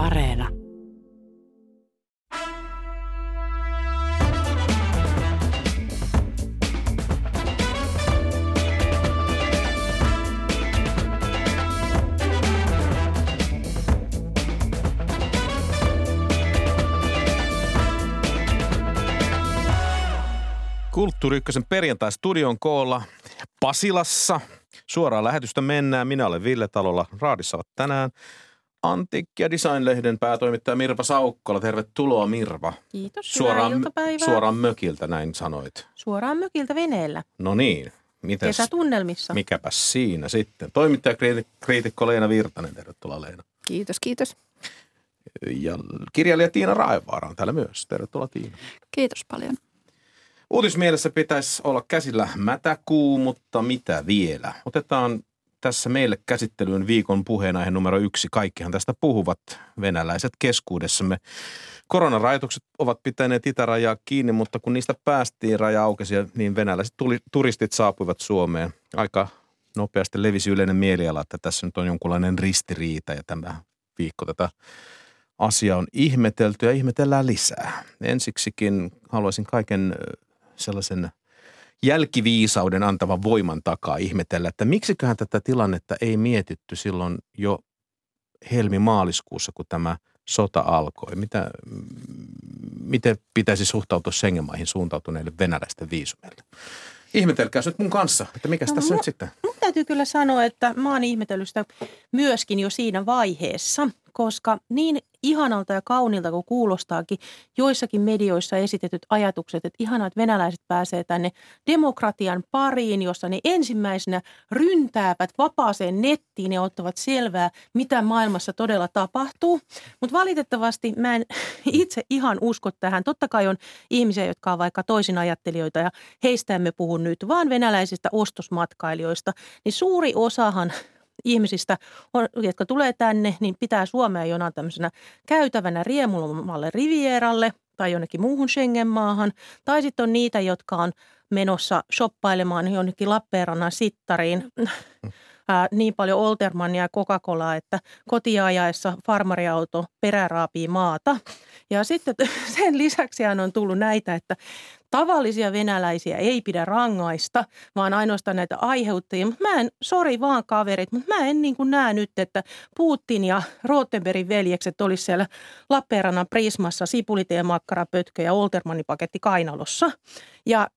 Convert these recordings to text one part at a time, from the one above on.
Areena. Kulttuuri Ykkösen perjantai-studion koolla Pasilassa. Suoraan lähetystä mennään. Minä olen Ville Talolla. Raadissa tänään Antiikki- ja Design-lehden päätoimittaja Mirva Saukkola. Tervetuloa Mirva. Kiitos, Suoraan, iltapäivää. suoraan mökiltä, näin sanoit. Suoraan mökiltä veneellä, No niin, mitäs, kesätunnelmissa. mikäpäs siinä sitten. Toimittaja kriitikko Leena Virtanen, tervetuloa Leena. Kiitos, kiitos. Ja kirjailija Tiina Raevaara on täällä myös. Tervetuloa Tiina. Kiitos paljon. Uutismielessä pitäisi olla käsillä mätäkuu, mutta mitä vielä? Otetaan tässä meille käsittelyyn viikon puheenaihe numero yksi. Kaikkihan tästä puhuvat venäläiset keskuudessamme. Koronarajoitukset ovat pitäneet itärajaa kiinni, mutta kun niistä päästiin, raja aukesi, niin venäläiset tuli, turistit saapuivat Suomeen. Aika nopeasti levisi yleinen mieliala, että tässä nyt on jonkunlainen ristiriita ja tämä viikko tätä asiaa on ihmetelty ja ihmetellään lisää. Ensiksikin haluaisin kaiken sellaisen jälkiviisauden antavan voiman takaa ihmetellä, että miksiköhän tätä tilannetta ei mietitty silloin jo helmi-maaliskuussa, kun tämä sota alkoi. Mitä, miten pitäisi suhtautua Schengen-maihin suuntautuneille venäläisten viisumeille? Ihmetelkää nyt mun kanssa, että mikä No, tässä mu- nyt sitten? Mun täytyy kyllä sanoa, että mä oon ihmetellyt sitä myöskin jo siinä vaiheessa, koska niin ihanalta ja kaunilta kuin kuulostaakin joissakin medioissa esitetyt ajatukset, että ihanaa, että venäläiset pääsee tänne demokratian pariin, jossa ne ensimmäisenä ryntäävät vapaaseen nettiin ja ottavat selvää, mitä maailmassa todella tapahtuu. Mutta valitettavasti mä en itse ihan usko tähän. Totta kai on ihmisiä, jotka on vaikka toisin ajattelijoita ja heistä emme puhu nyt, vaan venäläisistä ostosmatkailijoista. Niin suuri osahan ihmisistä, on, jotka tulee tänne, niin pitää Suomea jonain tämmöisenä käytävänä riemulomalle Rivieralle tai jonnekin muuhun Schengen-maahan. Tai sitten on niitä, jotka on menossa shoppailemaan jonnekin Lappeenrannan sittariin. Ää, niin paljon Oltermannia ja Coca-Colaa, että kotiajaessa farmariauto peräraapii maata. Ja sitten sen lisäksi on tullut näitä, että tavallisia venäläisiä ei pidä rangaista, vaan ainoastaan näitä aiheuttajia. Mutta mä en, sori vaan kaverit, mutta mä en niin kuin näe nyt, että Putin ja Rottenbergin veljekset olisi siellä Lappeenrannan Prismassa sipuliteen makkarapötkö ja Oltermannipaketti kainalossa. Ja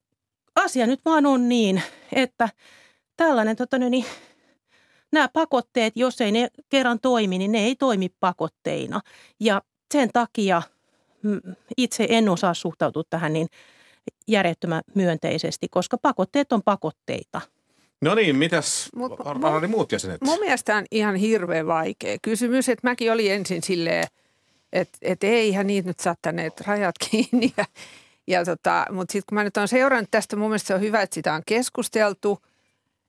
asia nyt vaan on niin, että tällainen tota, niin, nämä pakotteet, jos ei ne kerran toimi, niin ne ei toimi pakotteina. Ja sen takia mm, itse en osaa suhtautua tähän niin järjettömän myönteisesti, koska pakotteet on pakotteita. No niin, mitäs Mut- Arani muut jäsenet? Mun mielestä on ihan hirveän vaikea kysymys, että mäkin olin ensin silleen, että, että eihän niitä nyt saattaneet rajat kiinni. Ja, ja tota, mutta sitten kun mä nyt olen seurannut tästä, mun mielestä se on hyvä, että sitä on keskusteltu,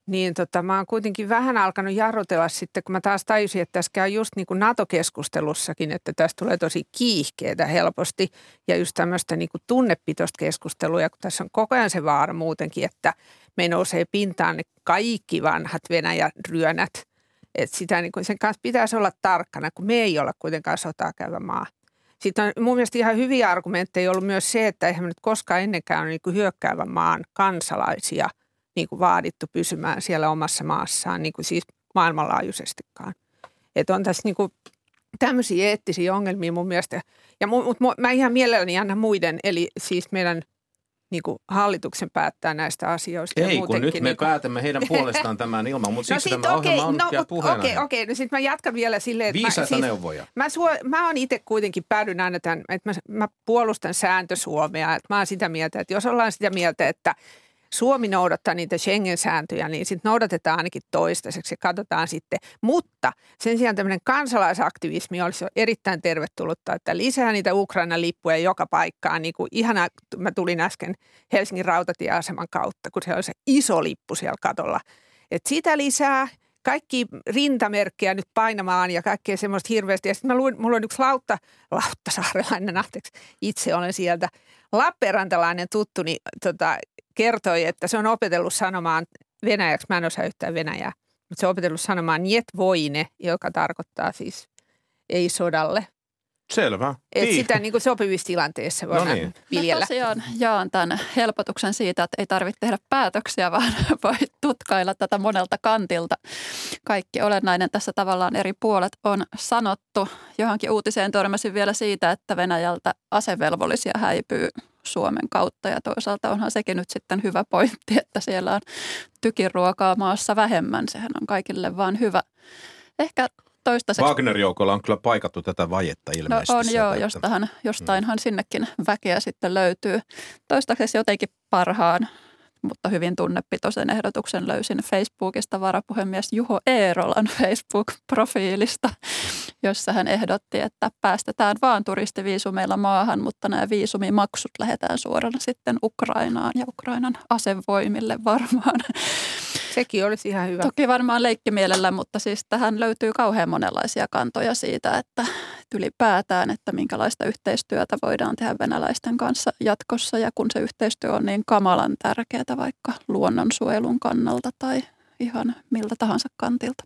niin tota, mä oon kuitenkin vähän alkanut jarrutella sitten, kun mä taas tajusin, että tässä käy just niin kuin NATO-keskustelussakin, että tästä tulee tosi kiihkeetä helposti. Ja just tämmöistä niin kuin tunnepitoista keskustelua, ja kun tässä on koko ajan se vaara muutenkin, että me nousee pintaan ne kaikki vanhat Venäjän ryönät, että sitä niin kuin sen kanssa pitäisi olla tarkkana, kun me ei olla kuitenkaan sotaa käyvä maa. Sitten on mun mielestä ihan hyviä argumentteja ollut myös se, että eihän me nyt koskaan ennenkään ole niin kuin hyökkäävän maan kansalaisia niin kuin vaadittu pysymään siellä omassa maassaan, niin kuin siis maailmanlaajuisestikaan. Että on tässä niin kuin tämmöisiä eettisiä ongelmia mun mielestä. Ja mu, mut, mu- mä ihan mielelläni annan muiden, eli siis meidän niin kuin hallituksen päättää näistä asioista. Ei, kun nyt me niin kuin- päätämme heidän puolestaan tämän ilman, mutta No siksi tämä okei, ohjelma on no, nyt okei, okei, no sitten mä jatkan vielä silleen, että Viisaita mä, siis, neuvoja. mä, suo, mä oon itse kuitenkin päädyn aina tämän, että mä, mä puolustan sääntösuomea, että mä oon sitä mieltä, että jos ollaan sitä mieltä, että Suomi noudattaa niitä Schengen-sääntöjä, niin sitten noudatetaan ainakin toistaiseksi ja katsotaan sitten. Mutta sen sijaan tämmöinen kansalaisaktivismi olisi erittäin tervetullutta, että lisää niitä Ukrainan lippuja joka paikkaan. Niin kuin ihana, mä tulin äsken Helsingin rautatieaseman kautta, kun se on se iso lippu siellä katolla. Et sitä lisää, kaikki rintamerkkejä nyt painamaan ja kaikkea semmoista hirveästi. Ja sitten mä luin, mulla on yksi Lautta, Lauttasaarelainen, anteeksi, itse olen sieltä. Lappeenrantalainen tuttuni tota, kertoi, että se on opetellut sanomaan venäjäksi, mä en osaa yhtään venäjää, mutta se on opetellut sanomaan niet voine, joka tarkoittaa siis ei sodalle. Selvä. Et Niin. sitä niin kuin sopivissa tilanteissa voidaan No niin. no Mä viljellä. tosiaan jaan tämän helpotuksen siitä, että ei tarvitse tehdä päätöksiä, vaan voi tutkailla tätä monelta kantilta. Kaikki olennainen tässä tavallaan eri puolet on sanottu. Johonkin uutiseen törmäsin vielä siitä, että Venäjältä asevelvollisia häipyy Suomen kautta ja toisaalta onhan sekin nyt sitten hyvä pointti, että siellä on tykiruokaa maassa vähemmän. Sehän on kaikille vaan hyvä. Ehkä toistaiseksi Wagner-joukolla on kyllä paikattu tätä vajetta No ilmeisesti. on sieltä, joo, että- jostahan, jostainhan sinnekin väkeä sitten löytyy. Toistaiseksi jotenkin parhaan, mutta hyvin tunnepitoisen ehdotuksen löysin Facebookista varapuhemies Juho Eerolan Facebook-profiilista, jossa hän ehdotti, että päästetään vaan turistiviisumeilla maahan, mutta nämä viisumimaksut lähetään suorana sitten Ukrainaan ja Ukrainan asevoimille varmaan. Sekin olisi ihan hyvä. Toki varmaan leikkimielellä, mutta siis tähän löytyy kauhean monenlaisia kantoja siitä, että ylipäätään, että minkälaista yhteistyötä voidaan tehdä venäläisten kanssa jatkossa ja kun se yhteistyö on niin kamalan tärkeää vaikka luonnonsuojelun kannalta tai ihan miltä tahansa kantilta.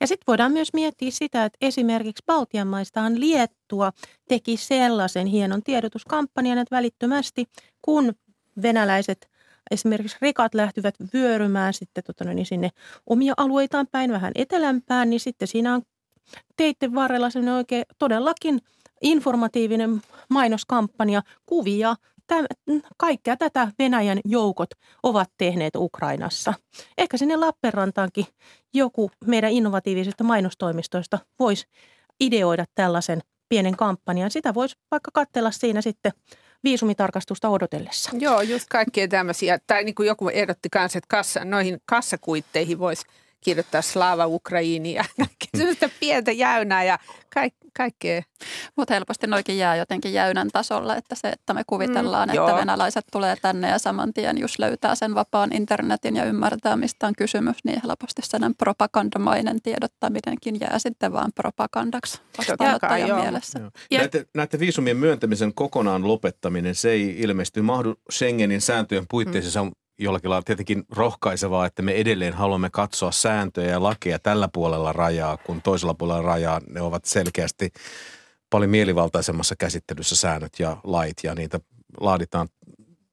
Ja sitten voidaan myös miettiä sitä, että esimerkiksi Baltian maistahan Liettua teki sellaisen hienon tiedotuskampanjan, että välittömästi kun venäläiset esimerkiksi rekat lähtivät vyörymään sitten tota, noin, sinne omia alueitaan päin vähän etelämpään, niin sitten siinä on teitten varrella sellainen oikein todellakin informatiivinen mainoskampanja, kuvia, Täm, kaikkea tätä Venäjän joukot ovat tehneet Ukrainassa. Ehkä sinne Lappeenrantaankin joku meidän innovatiivisista mainostoimistoista voisi ideoida tällaisen pienen kampanjan. Sitä voisi vaikka katsella siinä sitten viisumitarkastusta odotellessa. Joo, just kaikkea tämmöisiä. Tai niin kuin joku ehdotti kanssa, että kassa, noihin kassakuitteihin voisi kirjoittaa Slava Ukraini ja kaikkea semmoista pientä jäynää ja kaik, kaikkea. Mutta helposti noikin jää jotenkin jäynän tasolla, että se, että me kuvitellaan, Mm, mm, että joo. venäläiset tulee tänne ja saman tien just löytää sen vapaan internetin ja ymmärtää, mistä on kysymys, niin helposti sellainen propagandamainen tiedottaminenkin jää sitten vaan propagandaksi vastaanottajan joo. mielessä. Joo. Ja- Näiden, näiden viisumien myöntämisen kokonaan lopettaminen, se ei ilmeisesti mahdu Schengenin sääntöjen puitteissa. Se on jollakin lailla tietenkin rohkaisevaa, että me edelleen haluamme katsoa sääntöjä ja lakeja tällä puolella rajaa, kun toisella puolella rajaa ne ovat selkeästi paljon mielivaltaisemmassa käsittelyssä säännöt ja lait ja niitä laaditaan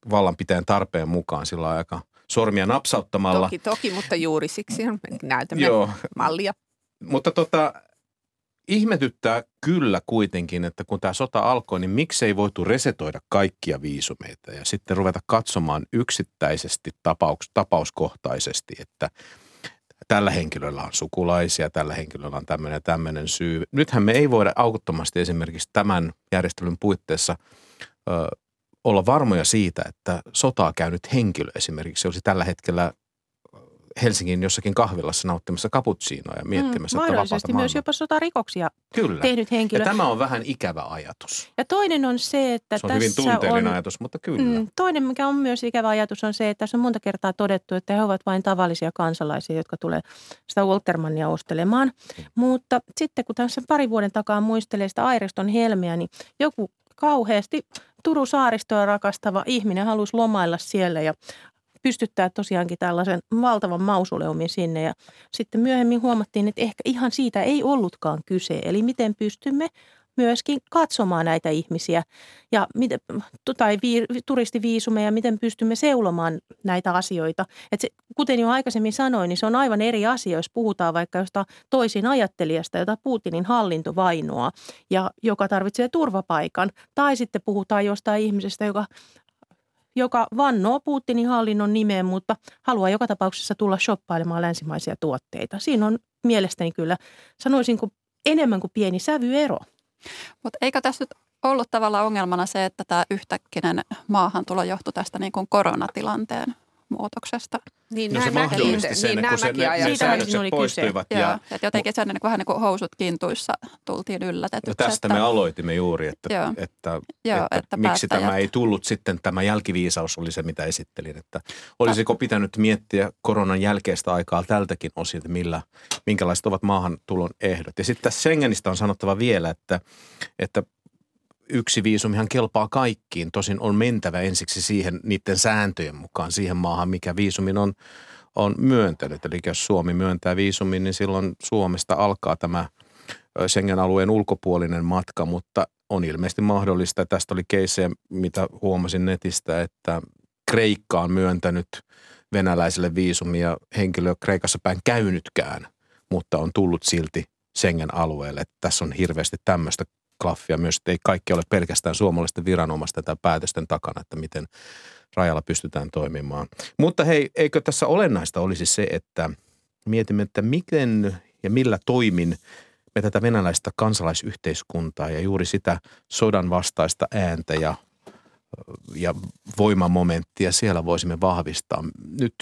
vallanpitäjän tarpeen mukaan sillä aika sormia napsauttamalla. Toki, toki, mutta juuri siksi näytämme Joo, mallia. mutta tota, ihmetyttää kyllä kuitenkin, että kun tämä sota alkoi, niin miksei voitu resetoida kaikkia viisumeita ja sitten ruveta katsomaan yksittäisesti tapauks, tapauskohtaisesti, että tällä henkilöllä on sukulaisia, tällä henkilöllä on tämmöinen ja tämmöinen syy. Nythän me ei voida aukottomasti esimerkiksi tämän järjestelyn puitteissa ö, olla varmoja siitä, että sotaa käynyt henkilö esimerkiksi olisi tällä hetkellä Helsingin jossakin kahvilassa nauttimassa kaputsiinoa ja miettimässä, Mm, että vapaata myös jopa sotarikoksia Kyllä. tehnyt henkilö. Ja tämä on vähän ikävä ajatus. Ja toinen on se, että Se on tässä hyvin tunteellinen on, ajatus, mutta kyllä. Mm, toinen, mikä on myös ikävä ajatus, on se, että tässä on monta kertaa todettu, että he ovat vain tavallisia kansalaisia, jotka tulee sitä Waltermania ostelemaan. Mutta sitten kun tässä pari vuoden takaa muistelee sitä Airiston helmeä, niin joku kauheasti Turun saaristoa rakastava ihminen halusi lomailla siellä ja pystyttää tosiaankin tällaisen valtavan mausoleumin sinne. Ja sitten myöhemmin huomattiin, että ehkä ihan siitä ei ollutkaan kyse. Eli miten pystymme myöskin katsomaan näitä ihmisiä ja miten, tai vi, turistiviisumeja, miten pystymme seulomaan näitä asioita. Et se, kuten jo aikaisemmin sanoin, niin se on aivan eri asia, jos puhutaan vaikka jostain toisin ajattelijasta, jota Putinin hallinto vainoaa ja joka tarvitsee turvapaikan. Tai sitten puhutaan jostain ihmisestä, joka joka vannoo Putinin hallinnon nimeen, mutta haluaa joka tapauksessa tulla shoppailemaan länsimaisia tuotteita. Siinä on mielestäni kyllä, sanoisinko, enemmän kuin pieni sävyero. Mutta eikö tässä nyt ollut tavallaan ongelmana se, että tämä yhtäkkinen maahantulo johtui tästä niin kuin koronatilanteen muutoksesta? Niin No se mahdollisti sen, niin kun se, ne, ne säännökset oli kyse. poistuivat. Joo, Ja, että jotenkin sen niin kuin, vähän niin kuin housut kintuissa tultiin yllätetyksi. ja tästä että, me aloitimme juuri, että, Joo. että, Joo, että, että miksi tämä ei tullut sitten, tämä jälkiviisaus oli se, mitä esittelin. Että olisiko pitänyt miettiä koronan jälkeistä aikaa tältäkin osin, että millä, minkälaiset ovat maahantulon ehdot. Ja sitten tässä Schengenistä on sanottava vielä, että, että yksi viisumihan kelpaa kaikkiin. Tosin on mentävä ensiksi siihen niiden sääntöjen mukaan siihen maahan, mikä viisumin on, on myöntänyt. Eli jos Suomi myöntää viisumin, niin silloin Suomesta alkaa tämä Schengen-alueen ulkopuolinen matka, mutta on ilmeisesti mahdollista. Tästä oli keissejä, mitä huomasin netistä, että Kreikka on myöntänyt venäläiselle viisumia henkilö Kreikassa päin käynytkään, mutta on tullut silti Schengen-alueelle. Tässä on hirveästi tämmöistä klaffia myös, että ei kaikki ole pelkästään suomalaisten viranomaisten tai päätösten takana, että miten rajalla pystytään toimimaan. Mutta hei, eikö tässä olennaista olisi se, että mietimme, että miten ja millä toimin me tätä venäläistä kansalaisyhteiskuntaa ja juuri sitä sodan vastaista ääntä ja, ja voimamomenttia siellä voisimme vahvistaa. Nyt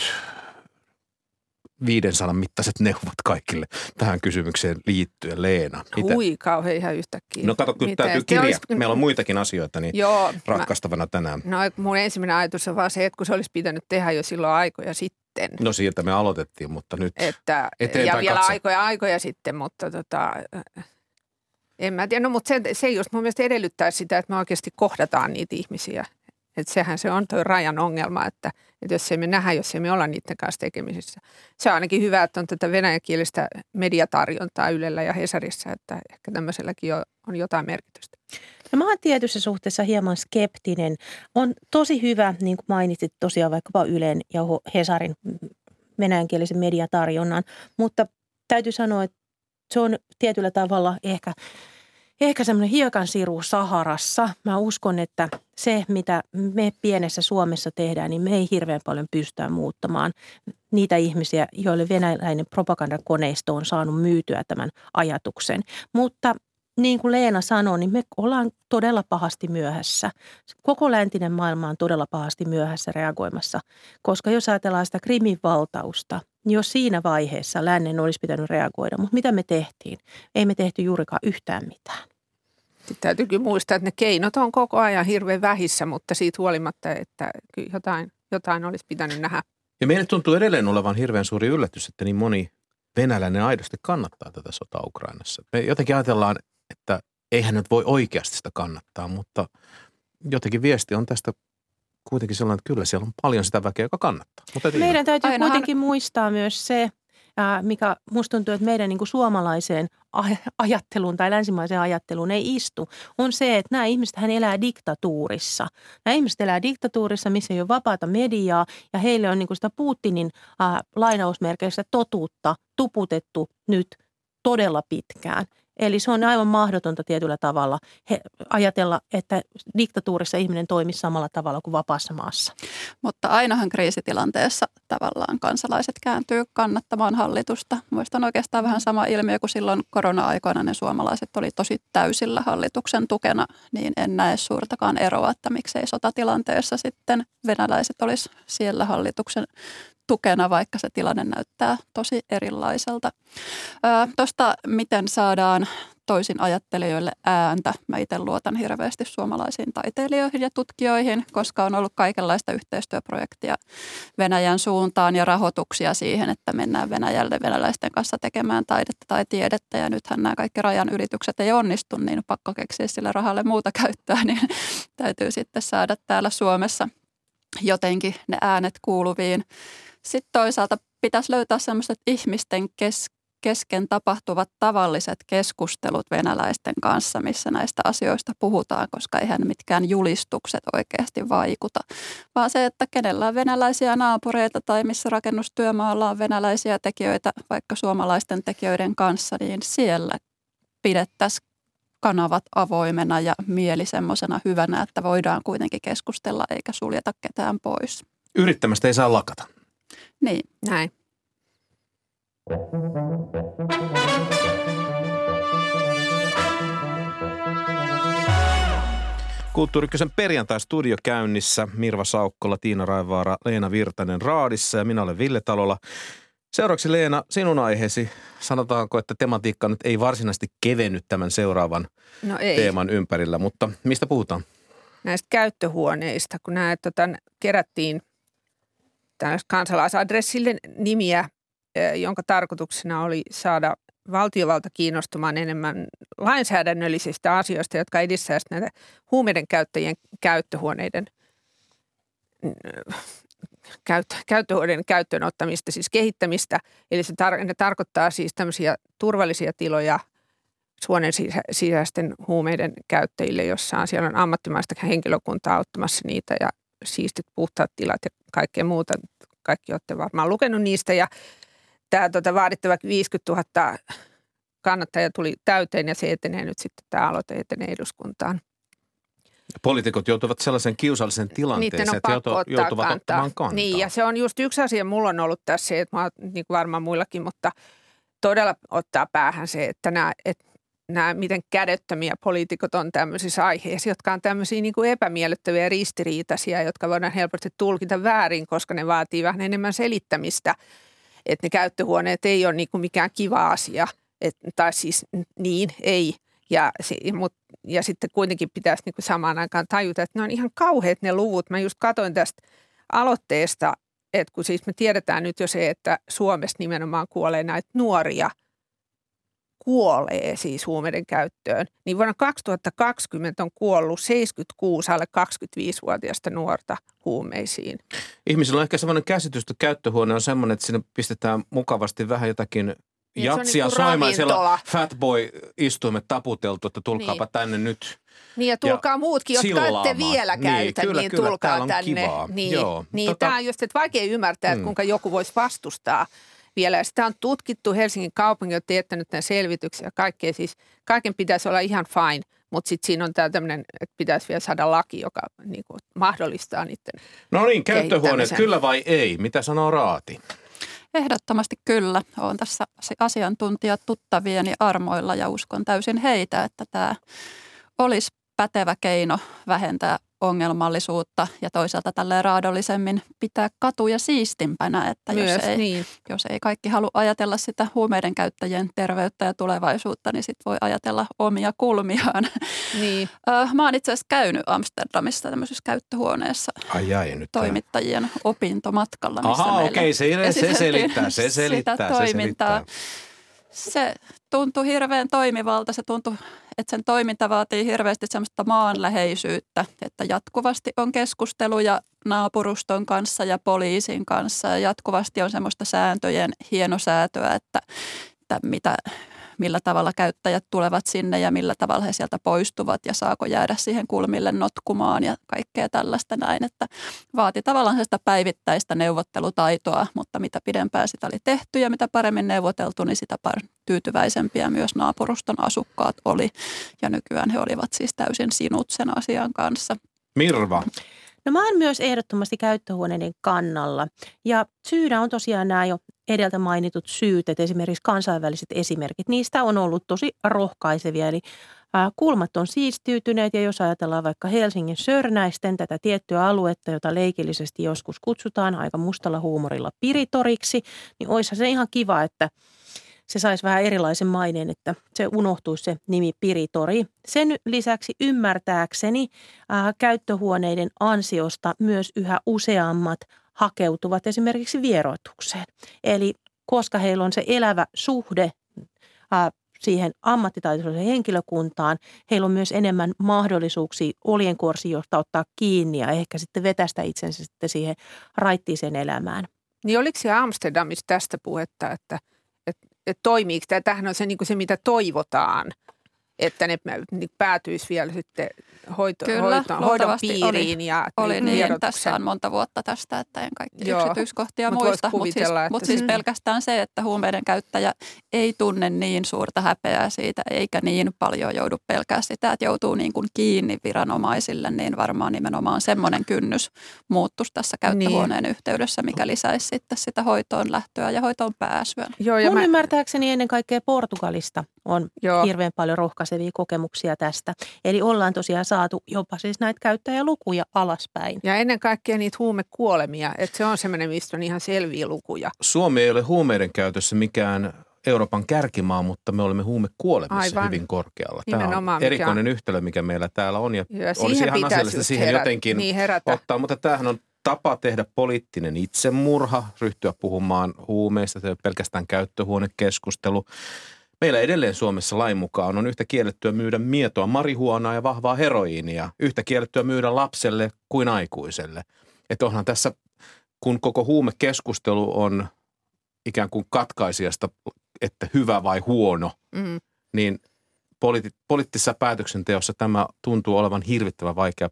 500 mittaiset neuvot kaikille tähän kysymykseen liittyen. Leena, mitä? Hui kauhean ihan yhtäkkiä. No kato, kun täytyy kirja. Olisi... Meillä on muitakin asioita niin Joo, ratkaistavana mä... tänään. No mun ensimmäinen ajatus on vaan se, että kun se olisi pitänyt tehdä jo silloin aikoja sitten. No siitä me aloitettiin, mutta nyt että, Ja vielä katse. aikoja aikoja sitten, mutta tota, en mä tiedä. No, mutta se, se just mun mielestä edellyttää sitä, että me oikeasti kohdataan niitä ihmisiä. Että sehän se on tuo rajan ongelma, että, että jos emme nähdä, jos emme olla niiden kanssa tekemisissä. Se on ainakin hyvä, että on tätä venäjänkielistä mediatarjontaa Ylellä ja Hesarissa, että ehkä tämmöiselläkin on jotain merkitystä. No mä oon tietyssä suhteessa hieman skeptinen. On tosi hyvä, niin kuin mainitsit tosiaan vaikkapa Ylen ja Hesarin venäjänkielisen mediatarjonnan, mutta täytyy sanoa, että se on tietyllä tavalla ehkä – ehkä semmoinen hiekan siru Saharassa. Mä uskon, että se, mitä me pienessä Suomessa tehdään, niin me ei hirveän paljon pystyä muuttamaan niitä ihmisiä, joille venäläinen propagandakoneisto on saanut myytyä tämän ajatuksen. Mutta niin kuin Leena sanoi, niin me ollaan todella pahasti myöhässä. Koko läntinen maailma on todella pahasti myöhässä reagoimassa, koska jos ajatellaan sitä krimin valtausta, niin jo siinä vaiheessa lännen olisi pitänyt reagoida. Mutta mitä me tehtiin? Ei me tehty juurikaan yhtään mitään. Sitten täytyykin muistaa, että ne keinot on koko ajan hirveän vähissä, mutta siitä huolimatta, että jotain, jotain olisi pitänyt nähdä. Ja meille tuntuu edelleen olevan hirveän suuri yllätys, että niin moni venäläinen aidosti kannattaa tätä sotaa Ukrainassa. Me jotenkin ajatellaan, että eihän nyt voi oikeasti sitä kannattaa, mutta jotenkin viesti on tästä kuitenkin sellainen, että kyllä siellä on paljon sitä väkeä, joka kannattaa. Mutta Meidän täytyy Ainahan... kuitenkin muistaa myös se, mikä musta tuntuu, että meidän niin kuin suomalaiseen ajatteluun tai länsimaiseen ajatteluun ei istu, on se, että nämä ihmiset hän elää diktatuurissa. Nämä ihmiset elää diktatuurissa, missä ei ole vapaata mediaa ja heille on niin kuin sitä Putinin äh, lainausmerkeissä totuutta tuputettu nyt todella pitkään. Eli se on aivan mahdotonta tietyllä tavalla he, ajatella, että diktatuurissa ihminen toimisi samalla tavalla kuin vapaassa maassa. Mutta ainahan kriisitilanteessa tavallaan kansalaiset kääntyy kannattamaan hallitusta. Muistan oikeastaan vähän sama ilmiö kuin silloin korona-aikoina ne suomalaiset oli tosi täysillä hallituksen tukena, niin en näe suurtakaan eroa, että miksei sotatilanteessa sitten venäläiset olisi siellä hallituksen tukena, vaikka se tilanne näyttää tosi erilaiselta. Tuosta, miten saadaan toisin ajattelijoille ääntä. Mä itse luotan hirveästi suomalaisiin taiteilijoihin ja tutkijoihin, koska on ollut kaikenlaista yhteistyöprojektia Venäjän suuntaan ja rahoituksia siihen, että mennään Venäjälle venäläisten kanssa tekemään taidetta tai tiedettä. Ja nythän nämä kaikki rajan ylitykset ei onnistu, niin pakko keksiä sille rahalle muuta käyttöä, niin täytyy sitten saada täällä Suomessa jotenkin ne äänet kuuluviin. Sitten toisaalta pitäisi löytää sellaiset ihmisten kes- kesken tapahtuvat tavalliset keskustelut venäläisten kanssa, missä näistä asioista puhutaan, koska eihän mitkään julistukset oikeasti vaikuta. Vaan se, että kenellä on venäläisiä naapureita tai missä rakennustyömaalla on venäläisiä tekijöitä vaikka suomalaisten tekijöiden kanssa, niin siellä pidettäisiin kanavat avoimena ja mieli semmoisena hyvänä, että voidaan kuitenkin keskustella eikä suljeta ketään pois. Yrittämästä ei saa lakata. Niin. Näin. Kulttuurikkösen perjantai-studio käynnissä. Mirva Saukkola, Tiina Raivaara, Leena Virtanen Raadissa ja minä olen Ville Talola. Seuraavaksi Leena, sinun aiheesi. Sanotaanko, että tematiikka nyt ei varsinaisesti kevennyt tämän seuraavan no ei. teeman ympärillä, mutta mistä puhutaan? Näistä käyttöhuoneista, kun näet, tota, kerättiin kansalaisadressille nimiä, jonka tarkoituksena oli saada valtiovalta kiinnostumaan enemmän lainsäädännöllisistä asioista, jotka edistäisivät näitä huumeiden käyttäjien käyttöhuoneiden käyttö, käyttöhuoneiden käyttöön ottamista, siis kehittämistä. Eli se tar- ne tarkoittaa siis tämmöisiä turvallisia tiloja suonen sisäisten huumeiden käyttäjille, jossa on, siellä on ammattimaista henkilökuntaa auttamassa niitä ja siistit puhtaat tilat ja kaikkea muuta. Kaikki olette varmaan lukenut niistä ja tämä tota, vaadittava 50 000 kannattaja tuli täyteen ja se etenee nyt sitten, tämä aloite etenee eduskuntaan. Poliitikot joutuvat sellaisen kiusallisen tilanteeseen, että joutu, joutuvat kantaa. ottamaan kantaa. Niin, ja se on just yksi asia, mulla on ollut tässä, että mä, niin varmaan muillakin, mutta todella ottaa päähän se, että nämä, että nämä, miten kädettömiä poliitikot on tämmöisissä aiheissa, jotka on tämmöisiä niin kuin epämiellyttäviä ristiriitaisia, jotka voidaan helposti tulkita väärin, koska ne vaatii vähän enemmän selittämistä. Että ne käyttöhuoneet ei ole niin kuin mikään kiva asia, et, tai siis niin, ei. Ja, mut, ja sitten kuitenkin pitäisi niin kuin samaan aikaan tajuta, että ne on ihan kauheat ne luvut. Mä just katsoin tästä aloitteesta, että kun siis me tiedetään nyt jo se, että Suomessa nimenomaan kuolee näitä nuoria – kuolee siis huumeiden käyttöön, niin vuonna 2020 on kuollut 76 alle 25-vuotiaista nuorta huumeisiin. Ihmisillä on ehkä sellainen käsitys, että käyttöhuone on sellainen, että sinne pistetään mukavasti vähän jotakin niin, jatsia niin soimaan siellä fatboy-istuimet taputeltu, että tulkaapa niin. tänne nyt. Niin ja tulkaa ja muutkin, jotka ette vielä niin, käytä, niin, kyllä, niin kyllä, tulkaa tänne. Kivaa. Niin, Joo, niin tota... tämä on just, että vaikea ymmärtää, että mm. kuinka joku voisi vastustaa – vielä. Ja sitä on tutkittu, Helsingin kaupunki on teettänyt tämän selvityksiä. Kaikkea siis, kaiken pitäisi olla ihan fine, mutta sitten siinä on tämä tämmöinen, että pitäisi vielä saada laki, joka niin kuin, mahdollistaa niiden No niin, käyttöhuoneet, kyllä vai ei? Mitä sanoo Raati? Ehdottomasti kyllä. Olen tässä asiantuntijat tuttavieni armoilla ja uskon täysin heitä, että tämä olisi pätevä keino vähentää ongelmallisuutta ja toisaalta tälle raadollisemmin pitää katuja siistimpänä, että Myös, jos, ei, niin. jos ei kaikki halua ajatella sitä huumeiden käyttäjien terveyttä ja tulevaisuutta, niin sitten voi ajatella omia kulmiaan. Niin. Mä oon itse asiassa käynyt Amsterdamissa tämmöisessä käyttöhuoneessa ai ai, nyt toimittajien tämä. opintomatkalla. Missä Aha, okei, se, se selittää, se selittää, sitä se toimintaa. Selittää. Se tuntui hirveän toimivalta. Se tuntui, että sen toiminta vaatii hirveästi semmoista maanläheisyyttä, että jatkuvasti on keskusteluja naapuruston kanssa ja poliisin kanssa ja jatkuvasti on semmoista sääntöjen hienosäätöä, että, että mitä, millä tavalla käyttäjät tulevat sinne ja millä tavalla he sieltä poistuvat ja saako jäädä siihen kulmille notkumaan ja kaikkea tällaista näin. Että vaati tavallaan sitä päivittäistä neuvottelutaitoa, mutta mitä pidempään sitä oli tehty ja mitä paremmin neuvoteltu, niin sitä par tyytyväisempiä myös naapuruston asukkaat oli. Ja nykyään he olivat siis täysin sinut sen asian kanssa. Mirva. No mä oon myös ehdottomasti käyttöhuoneiden kannalla. Ja syynä on tosiaan nämä jo edeltä mainitut syyt, että esimerkiksi kansainväliset esimerkit, niistä on ollut tosi rohkaisevia. Eli kulmat on siistiytyneet ja jos ajatellaan vaikka Helsingin Sörnäisten tätä tiettyä aluetta, jota leikillisesti joskus kutsutaan aika mustalla huumorilla piritoriksi, niin olisihan se ihan kiva, että se saisi vähän erilaisen maineen, että se unohtuisi se nimi Piritori. Sen lisäksi ymmärtääkseni ää, käyttöhuoneiden ansiosta myös yhä useammat hakeutuvat esimerkiksi vieroitukseen. Eli koska heillä on se elävä suhde ää, siihen ammattitaitoiseen henkilökuntaan, heillä on myös enemmän mahdollisuuksia oljenkorsiosta ottaa kiinni ja ehkä sitten vetästä itsensä sitten siihen raittiiseen elämään. Niin oliko se Amsterdamissa tästä puhetta, että, että, että toimiiko tämä? Tämähän on se, niin se, mitä toivotaan – että ne niin päätyisi vielä sitten hoito, Kyllä, hoito, hoidon piiriin. Oli, ja oli niin, tässä on monta vuotta tästä, että en kaikki Joo, yksityiskohtia mut muista, mutta siis, mut siis pelkästään se, että huumeiden käyttäjä ei tunne niin suurta häpeää siitä, eikä niin paljon joudu pelkää sitä, että joutuu niin kuin kiinni viranomaisille, niin varmaan nimenomaan semmoinen kynnys muuttuisi tässä käyttöhuoneen niin. yhteydessä, mikä lisäisi sitten sitä hoitoon lähtöä ja hoitoon pääsyä. Joo, ja Mun mä... ymmärtääkseni ennen kaikkea Portugalista on Joo. hirveän paljon rohkaisevia kokemuksia tästä. Eli ollaan tosiaan saatu jopa siis näitä käyttäjälukuja alaspäin. Ja ennen kaikkea niitä huumekuolemia, että se on semmoinen, mistä on ihan selviä lukuja. Suomi ei ole huumeiden käytössä mikään Euroopan kärkimaa, mutta me olemme huumekuolemissa Aivan. hyvin korkealla. Tämä on erikoinen mikä... yhtälö, mikä meillä täällä on ja, ja olisi ihan asiallista siihen herä... jotenkin niin ottaa, mutta tämähän on tapa tehdä poliittinen itsemurha, ryhtyä puhumaan huumeista, se ei ole pelkästään käyttöhuonekeskustelu. Meillä edelleen Suomessa lain mukaan on yhtä kiellettyä myydä mietoa marihuonaa ja vahvaa heroiinia, yhtä kiellettyä myydä lapselle kuin aikuiselle. Että onhan tässä, kun koko huumekeskustelu on ikään kuin katkaisijasta, että hyvä vai huono, mm. niin politi- poliittisessa päätöksenteossa tämä tuntuu olevan hirvittävän vaikea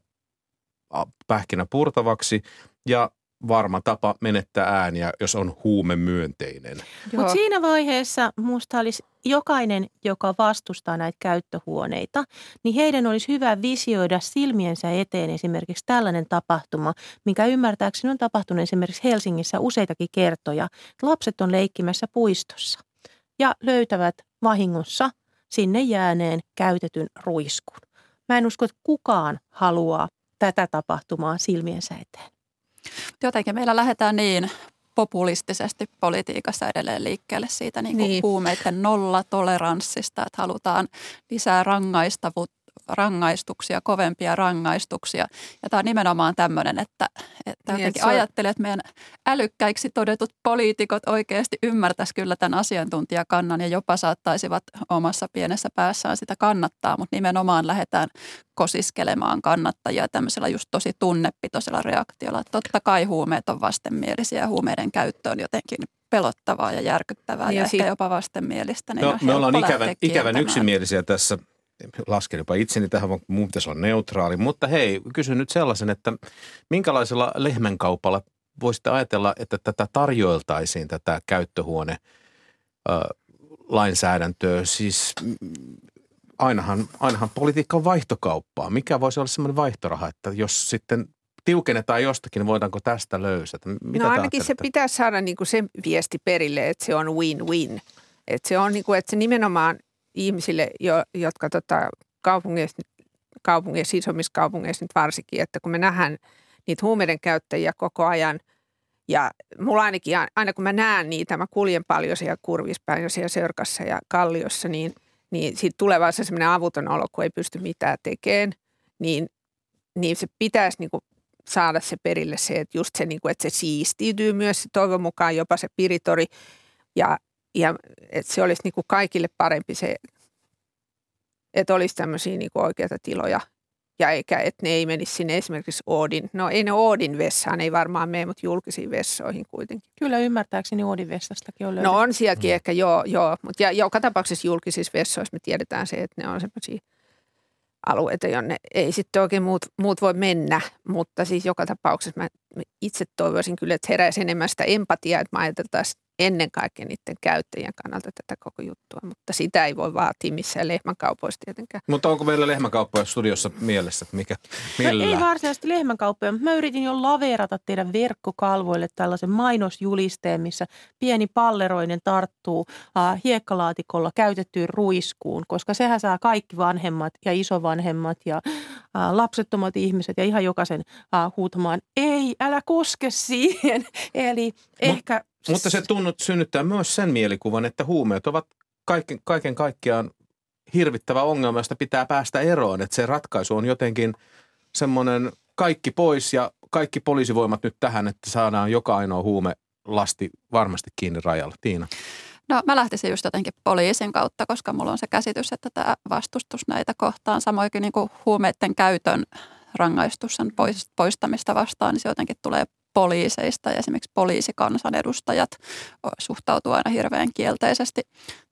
pähkinä purtavaksi ja varma tapa menettää ääniä, jos on huume myönteinen. Mutta siinä vaiheessa musta olisi jokainen, joka vastustaa näitä käyttöhuoneita, niin heidän olisi hyvä visioida silmiensä eteen esimerkiksi tällainen tapahtuma, mikä ymmärtääkseni on tapahtunut esimerkiksi Helsingissä useitakin kertoja. Lapset on leikkimässä puistossa ja löytävät vahingossa sinne jääneen käytetyn ruiskun. Mä en usko, että kukaan haluaa tätä tapahtumaa silmiensä eteen. Jotenkin meillä lähdetään niin populistisesti politiikassa edelleen liikkeelle siitä niin kuin niin. huumeiden nollatoleranssista, että halutaan lisää rangaistavuutta rangaistuksia, kovempia rangaistuksia. Ja tämä on nimenomaan tämmöinen, että, että niin, jotenkin ajattelee, että meidän älykkäiksi todetut poliitikot oikeasti ymmärtäisi kyllä tämän asiantuntijakannan ja jopa saattaisivat omassa pienessä päässään sitä kannattaa, mutta nimenomaan lähdetään kosiskelemaan kannattajia tämmöisellä just tosi tunnepitoisella reaktiolla. Totta kai huumeet on vastenmielisiä ja huumeiden käyttö on jotenkin pelottavaa ja järkyttävää ja, ja ehkä jopa vastenmielistä. Niin no, me ollaan ikävän, ikävän yksimielisiä tässä lasken jopa itseni tähän, vaan mun pitäisi olla neutraali. Mutta hei, kysyn nyt sellaisen, että minkälaisella lehmänkaupalla voisitte ajatella, että tätä tarjoiltaisiin, tätä käyttöhuone lainsäädäntöä, siis ainahan, ainahan politiikka on vaihtokauppaa. Mikä voisi olla semmoinen vaihtoraha, että jos sitten tiukennetaan jostakin, voidaanko tästä löysätä? Mitä no ainakin se pitää saada niin kuin se viesti perille, että se on win-win. Että se on niin kuin, että se nimenomaan ihmisille, jo, jotka tota, kaupungeissa, kaupungeissa, isommissa kaupungeissa nyt varsinkin, että kun me nähdään niitä huumeiden käyttäjiä koko ajan – ja mulla ainakin, aina kun mä näen niitä, mä kuljen paljon siellä kurvispäin ja siellä Sörkassa ja Kalliossa, niin, niin siitä tulee vaan se semmoinen avuton olo, kun ei pysty mitään tekemään, niin, niin se pitäisi niin kuin saada se perille se, että just se, niin kuin, että se siistiytyy myös, toivon mukaan jopa se piritori ja ja että se olisi niin kuin kaikille parempi se, että olisi tämmöisiä niin kuin oikeita tiloja ja eikä, että ne ei menisi sinne esimerkiksi Oodin. No ei ne Oodin vessaan, ei varmaan mene, mutta julkisiin vessoihin kuitenkin. Kyllä ymmärtääkseni Oodin vessastakin on löydetty. No on sielläkin mm. ehkä, joo, joo. Mutta ja joka tapauksessa julkisissa vessoissa me tiedetään se, että ne on semmoisia alueita, jonne ei sitten oikein muut, muut voi mennä. Mutta siis joka tapauksessa mä itse toivoisin kyllä, että heräisi enemmän sitä empatiaa, että me ajateltaisiin ennen kaikkea niiden käyttäjien kannalta tätä koko juttua, mutta sitä ei voi vaatia missään lehmänkaupoissa tietenkään. Mutta onko meillä lehmänkauppoja studiossa mielessä, että mikä, millä? No ei varsinaisesti lehmänkauppoja, mutta mä yritin jo laverata teidän verkkokalvoille tällaisen mainosjulisteen, missä pieni palleroinen tarttuu äh, hiekkalaatikolla käytettyyn ruiskuun, koska sehän saa kaikki vanhemmat ja isovanhemmat ja äh, lapsettomat ihmiset ja ihan jokaisen äh, huutamaan, ei, älä koske siihen. Eli ehkä mutta se tunnut synnyttää myös sen mielikuvan, että huumeet ovat kaiken, kaiken kaikkiaan hirvittävä ongelma, josta pitää päästä eroon. Että se ratkaisu on jotenkin semmoinen kaikki pois ja kaikki poliisivoimat nyt tähän, että saadaan joka ainoa huume lasti varmasti kiinni rajalla. Tiina. No mä lähtisin just jotenkin poliisin kautta, koska mulla on se käsitys, että tämä vastustus näitä kohtaan, samoin niin kuin huumeiden käytön rangaistus poistamista vastaan, niin se jotenkin tulee poliiseista ja esimerkiksi poliisikansanedustajat suhtautuu aina hirveän kielteisesti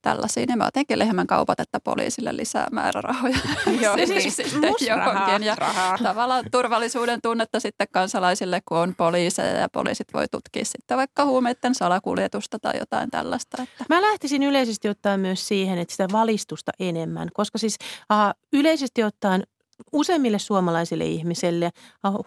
tällaisiin. Ja mä jotenkin lehmän kaupat, että poliisille lisää määrärahoja. Joo, siis, siis sitten johonkin. Ja rahaa. tavallaan turvallisuuden tunnetta sitten kansalaisille, kun on poliiseja ja poliisit voi tutkia sitten vaikka huumeiden salakuljetusta tai jotain tällaista. Että. Mä lähtisin yleisesti ottaen myös siihen, että sitä valistusta enemmän, koska siis uh, yleisesti ottaen useimmille suomalaisille ihmisille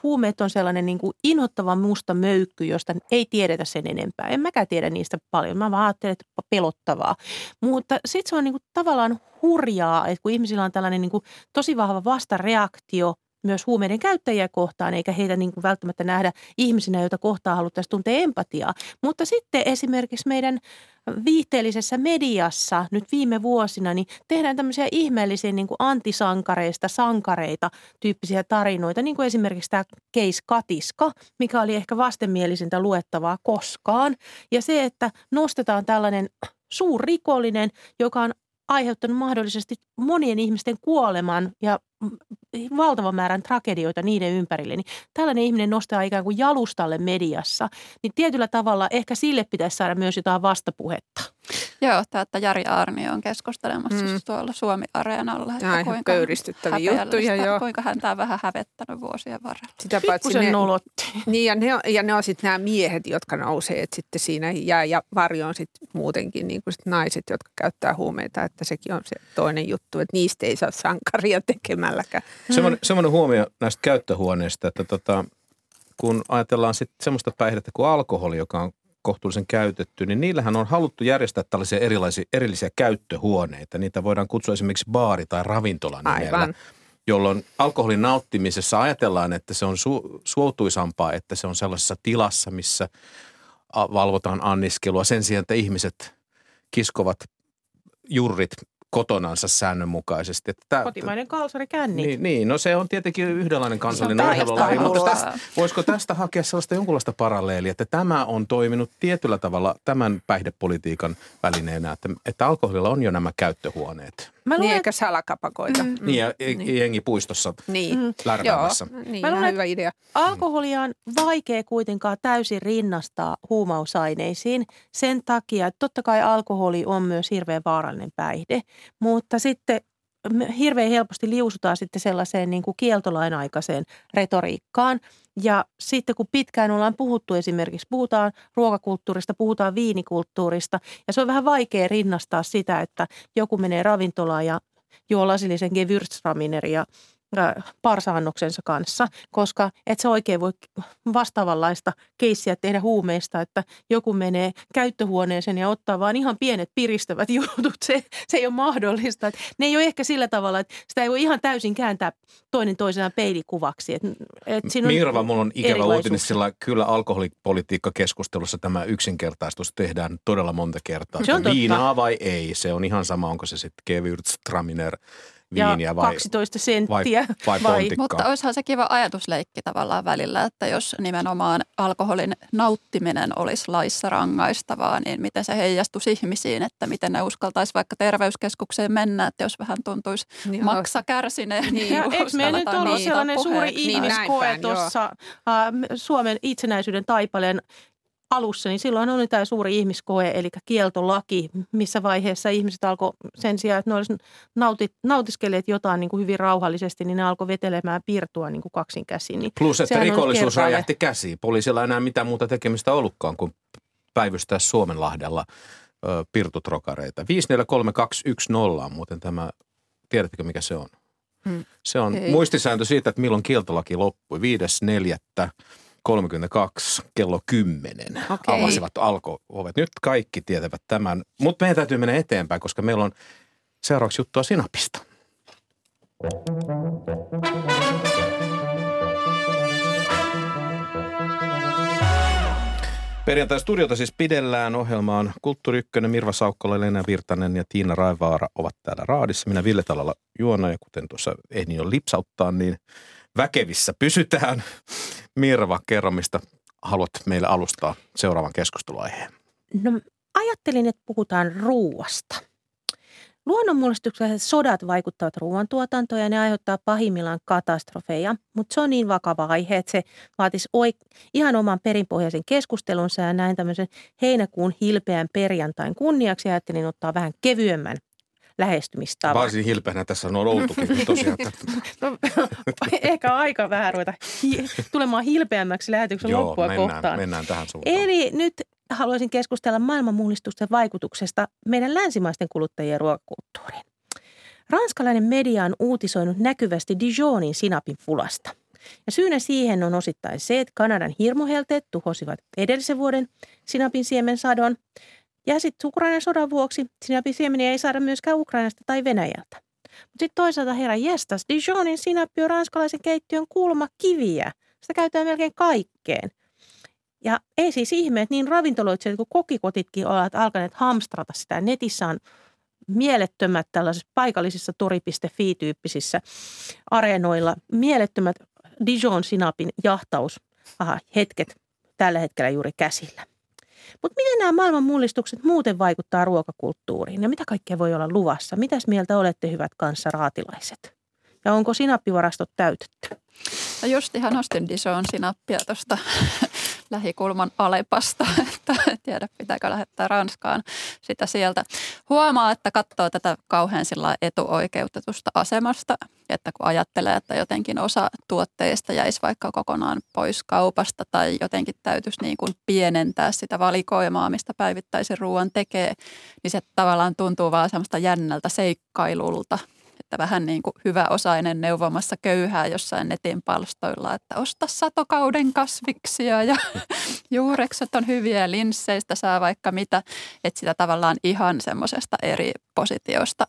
huumeet on sellainen niin kuin inhottava musta möykky, josta ei tiedetä sen enempää. En mäkään tiedä niistä paljon. Mä vaan ajattelen, että pelottavaa. Mutta sitten se on niin kuin tavallaan hurjaa, että kun ihmisillä on tällainen niin kuin tosi vahva vastareaktio myös huumeiden käyttäjiä kohtaan, eikä heitä niin kuin välttämättä nähdä ihmisinä, joita kohtaan haluttaisiin tuntea empatiaa. Mutta sitten esimerkiksi meidän viihteellisessä mediassa nyt viime vuosina, niin tehdään tämmöisiä ihmeellisiä niin kuin antisankareista sankareita tyyppisiä tarinoita, niin kuin esimerkiksi tämä Case Katiska, mikä oli ehkä vastenmielisintä luettavaa koskaan. Ja se, että nostetaan tällainen suurrikollinen, joka on aiheuttanut mahdollisesti monien ihmisten kuoleman ja valtavan määrän tragedioita niiden ympärille, niin tällainen ihminen nostaa ikään kuin jalustalle mediassa, niin tietyllä tavalla ehkä sille pitäisi saada myös jotain vastapuhetta. Joo, tämä, että Jari Arni on keskustelemassa mm. tuolla Suomi-areenalla. Että ja kuinka pöyristyttäviä juttuja. Joo. Kuinka häntä on vähän hävettänyt vuosien varrella. Sitä paitsi ne, nolotti. Niin, ja ne, on, ja ne on sitten nämä miehet, jotka nousee, että sitten siinä jää ja varjo on sitten muutenkin niin kuin sit naiset, jotka käyttää huumeita, että sekin on se toinen juttu, että niistä ei saa sankaria tekemälläkään. Semmoinen, semmoinen huomio näistä käyttöhuoneista, että tota, kun ajatellaan sitten semmoista päihdettä kuin alkoholi, joka on kohtuullisen käytetty, niin niillähän on haluttu järjestää tällaisia erilaisia, erillisiä käyttöhuoneita. Niitä voidaan kutsua esimerkiksi baari- tai ravintola nimellä, jolloin alkoholin nauttimisessa ajatellaan, että se on su- suotuisampaa, että se on sellaisessa tilassa, missä valvotaan anniskelua sen sijaan, että ihmiset kiskovat jurrit kotonansa säännönmukaisesti. Että Kotimainen kalsari känni. Niin, niin, no se on tietenkin yhdenlainen kansallinen urheilulaji, mutta tästä, voisiko tästä hakea sellaista jonkunlaista paralleelia, että tämä on toiminut tietyllä tavalla tämän päihdepolitiikan välineenä, että, että alkoholilla on jo nämä käyttöhuoneet. Mä luulen, niin, eikä salakapakoita. Mm. Niin, ja niin. jengi puistossa niin. Mm. lärväämässä. Niin, Mä luulen, hyvä idea. Alkoholia on vaikea kuitenkaan täysin rinnastaa huumausaineisiin sen takia, että totta kai alkoholi on myös hirveän vaarallinen päihde, mutta sitten hirveän helposti liusutaan sitten sellaiseen niin kuin kieltolain aikaiseen retoriikkaan. Ja sitten kun pitkään ollaan puhuttu esimerkiksi, puhutaan ruokakulttuurista, puhutaan viinikulttuurista ja se on vähän vaikea rinnastaa sitä, että joku menee ravintolaan ja juo lasillisen Gewürztraminer parsaannoksensa kanssa, koska et se oikein voi vastaavanlaista keissiä tehdä huumeista, että joku menee käyttöhuoneeseen ja ottaa vaan ihan pienet piristävät jutut. Se, se ei ole mahdollista. Et ne ei ole ehkä sillä tavalla, että sitä ei voi ihan täysin kääntää toinen toisenaan peilikuvaksi. Et, et siinä on Mirva, mulla on ikävä uutinen, sillä kyllä alkoholipolitiikkakeskustelussa tämä yksinkertaistus tehdään todella monta kertaa. Se on Viinaa vai ei, se on ihan sama, onko se sitten Gewürztraminer – viiniä vai, 12 senttiä. Vai, vai, vai Mutta olisihan se kiva ajatusleikki tavallaan välillä, että jos nimenomaan alkoholin nauttiminen olisi laissa rangaistavaa, niin miten se heijastuisi ihmisiin, että miten ne uskaltaisi vaikka terveyskeskukseen mennä, että jos vähän tuntuisi niin maksa kärsineen. Niin, niin eikö meillä nyt ollut sellainen suuri niin, ihmiskoe tuossa Suomen itsenäisyyden taipaleen alussa, niin silloin oli tämä suuri ihmiskoe, eli kieltolaki, missä vaiheessa ihmiset alkoi sen sijaan, että ne olisivat nautit, nautiskelleet jotain niin kuin hyvin rauhallisesti, niin ne alkoi vetelemään piirtua niin kuin kaksin käsin. Niin Plus, että rikollisuus räjähti käsiin. Poliisilla ei enää mitään muuta tekemistä ollutkaan kuin päivystää Suomenlahdella ö, pirtutrokareita. 543210 on muuten tämä, tiedättekö mikä se on? Hmm. Se on Ei. muistisääntö siitä, että milloin kieltolaki loppui. 5.4. 32 kello 10 okay. avasivat alko-ovet. Nyt kaikki tietävät tämän, mutta meidän täytyy mennä eteenpäin, koska meillä on seuraavaksi juttua Sinapista. Perjantai-studiota siis pidellään. ohjelmaan Kulttuuri Ykkönen, Mirva Saukkola, Leena Virtanen ja Tiina Raivaara ovat täällä raadissa. Minä Ville Talalla juona ja kuten tuossa ehdin jo lipsauttaa, niin väkevissä pysytään. Mirva, kerro mistä haluat meille alustaa seuraavan keskusteluaiheen. No ajattelin, että puhutaan ruuasta. Luonnonmullistukset sodat vaikuttavat ruoantuotantoon ja ne aiheuttaa pahimmillaan katastrofeja, mutta se on niin vakava aihe, että se vaatisi oik- ihan oman perinpohjaisen keskustelunsa ja näin tämmöisen heinäkuun hilpeän perjantain kunniaksi ajattelin ottaa vähän kevyemmän lähestymistavan. Varsin hilpeänä tässä on oltukin tosiaan. no, ehkä aika vähän ruveta hi- tulemaan hilpeämmäksi lähetyksen Joo, loppua mennään, kohtaan. mennään tähän suuntaan. Eli nyt haluaisin keskustella maailmanmullistusten vaikutuksesta meidän länsimaisten kuluttajien ruokakulttuuriin. Ranskalainen media on uutisoinut näkyvästi Dijonin sinapin fulasta. Ja syynä siihen on osittain se, että Kanadan hirmuhelteet tuhosivat edellisen vuoden sinapin siemen sadon. Ja sitten Ukrainan sodan vuoksi sinapisiemeniä ei saada myöskään Ukrainasta tai Venäjältä. Mutta sitten toisaalta herra jestas, Dijonin sinappi on ranskalaisen keittiön kulma kiviä. Sitä käytetään melkein kaikkeen. Ja ei siis ihme, että niin ravintoloitsijat kuin kokikotitkin ovat alkaneet hamstrata sitä. Netissä on mielettömät tällaisissa paikallisissa tori.fi-tyyppisissä areenoilla, mielettömät Dijon sinapin jahtaus hetket tällä hetkellä juuri käsillä. Mutta miten nämä maailman mullistukset muuten vaikuttaa ruokakulttuuriin ja mitä kaikkea voi olla luvassa? Mitäs mieltä olette hyvät kanssa raatilaiset? Ja onko sinappivarastot täytetty? No just ihan ostin Dijon sinappia tuosta lähikulman Alepasta, että tiedä pitääkö lähettää Ranskaan sitä sieltä. Huomaa, että katsoo tätä kauhean sillä etuoikeutetusta asemasta, että kun ajattelee, että jotenkin osa tuotteista jäisi vaikka kokonaan pois kaupasta tai jotenkin täytyisi niin kuin pienentää sitä valikoimaa, mistä päivittäisen ruoan tekee, niin se tavallaan tuntuu vaan semmoista jännältä seikkailulta – että vähän niin kuin hyvä osainen neuvomassa köyhää jossain netin palstoilla, että osta satokauden kasviksia ja juurekset on hyviä linsseistä saa vaikka mitä, että sitä tavallaan ihan semmoisesta eri positiosta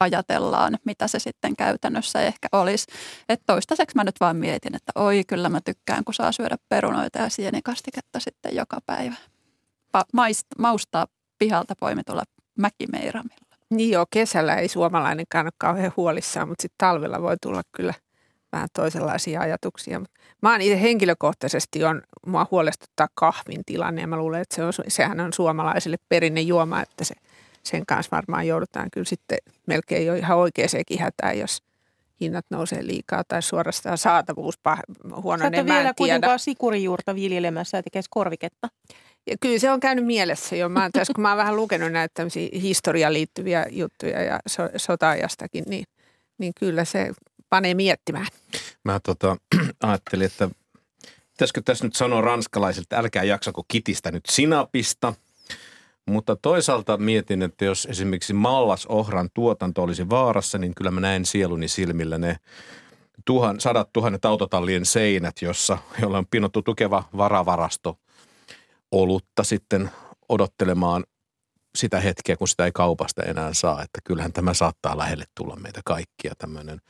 ajatellaan, mitä se sitten käytännössä ehkä olisi. Että toistaiseksi mä nyt vaan mietin, että oi kyllä mä tykkään, kun saa syödä perunoita ja sienikastiketta sitten joka päivä. Pa- maist, maustaa pihalta poimitulla mäkimeiramilla. Niin joo, kesällä ei suomalainenkaan ole kauhean huolissaan, mutta sitten talvella voi tulla kyllä vähän toisenlaisia ajatuksia. Mä oon itse henkilökohtaisesti, on, mua huolestuttaa kahvin tilanne ja mä luulen, että se on, sehän on suomalaisille perinnejuoma, että se, sen kanssa varmaan joudutaan kyllä sitten melkein jo ihan oikeasekin hätään, jos hinnat nousee liikaa tai suorastaan saatavuus huononee. Sä vielä kuitenkaan sikurijuurta viljelemässä ja tekee korviketta. Ja kyllä se on käynyt mielessä jo. Mä, tässä, kun mä oon vähän lukenut näitä historiaan liittyviä juttuja ja so, sota-ajastakin, niin, niin kyllä se panee miettimään. Mä tota, ajattelin, että pitäisikö tässä nyt sanoa ranskalaisilta, älkää jaksako kitistä nyt sinapista. Mutta toisaalta mietin, että jos esimerkiksi mallasohran tuotanto olisi vaarassa, niin kyllä mä näen sieluni silmillä ne tuhan, sadat tuhannet autotallien seinät, jossa, jolla on pinottu tukeva varavarasto – olutta sitten odottelemaan sitä hetkeä, kun sitä ei kaupasta enää saa. Että kyllähän tämä saattaa lähelle tulla meitä kaikkia tämmöinen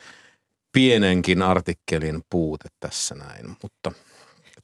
pienenkin artikkelin puute tässä näin. Mutta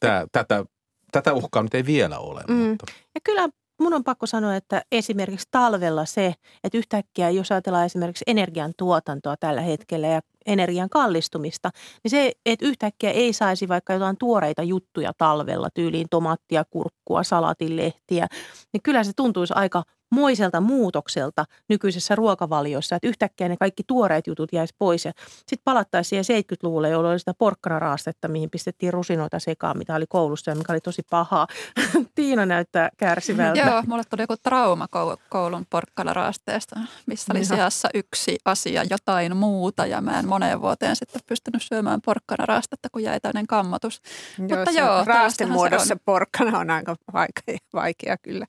tämä, tätä, tätä uhkaa nyt ei vielä ole. Mm. Mutta. Ja kyllä mun on pakko sanoa, että esimerkiksi talvella se, että yhtäkkiä jos ajatellaan esimerkiksi energian tuotantoa tällä hetkellä ja energian kallistumista, niin se, että yhtäkkiä ei saisi vaikka jotain tuoreita juttuja talvella, tyyliin tomattia, kurkkua, salatinlehtiä, niin kyllä se tuntuisi aika moiselta muutokselta nykyisessä ruokavaliossa, että yhtäkkiä ne kaikki tuoreet jutut jäisi pois ja sitten palattaisiin siihen 70-luvulle, jolloin oli sitä porkkanaraastetta, mihin pistettiin rusinoita sekaan, mitä oli koulussa ja mikä oli tosi pahaa. Tiina näyttää kärsivältä. Joo, mulle tuli joku trauma koulun porkkanaraasteesta, missä oli sijassa yksi asia, jotain muuta ja mä en moneen vuoteen sitten pystynyt syömään porkkanaraastetta, kun jäi täyden kammotus. Joo, Mutta joo, muodossa on. porkkana on aika vaikea, vaikea kyllä.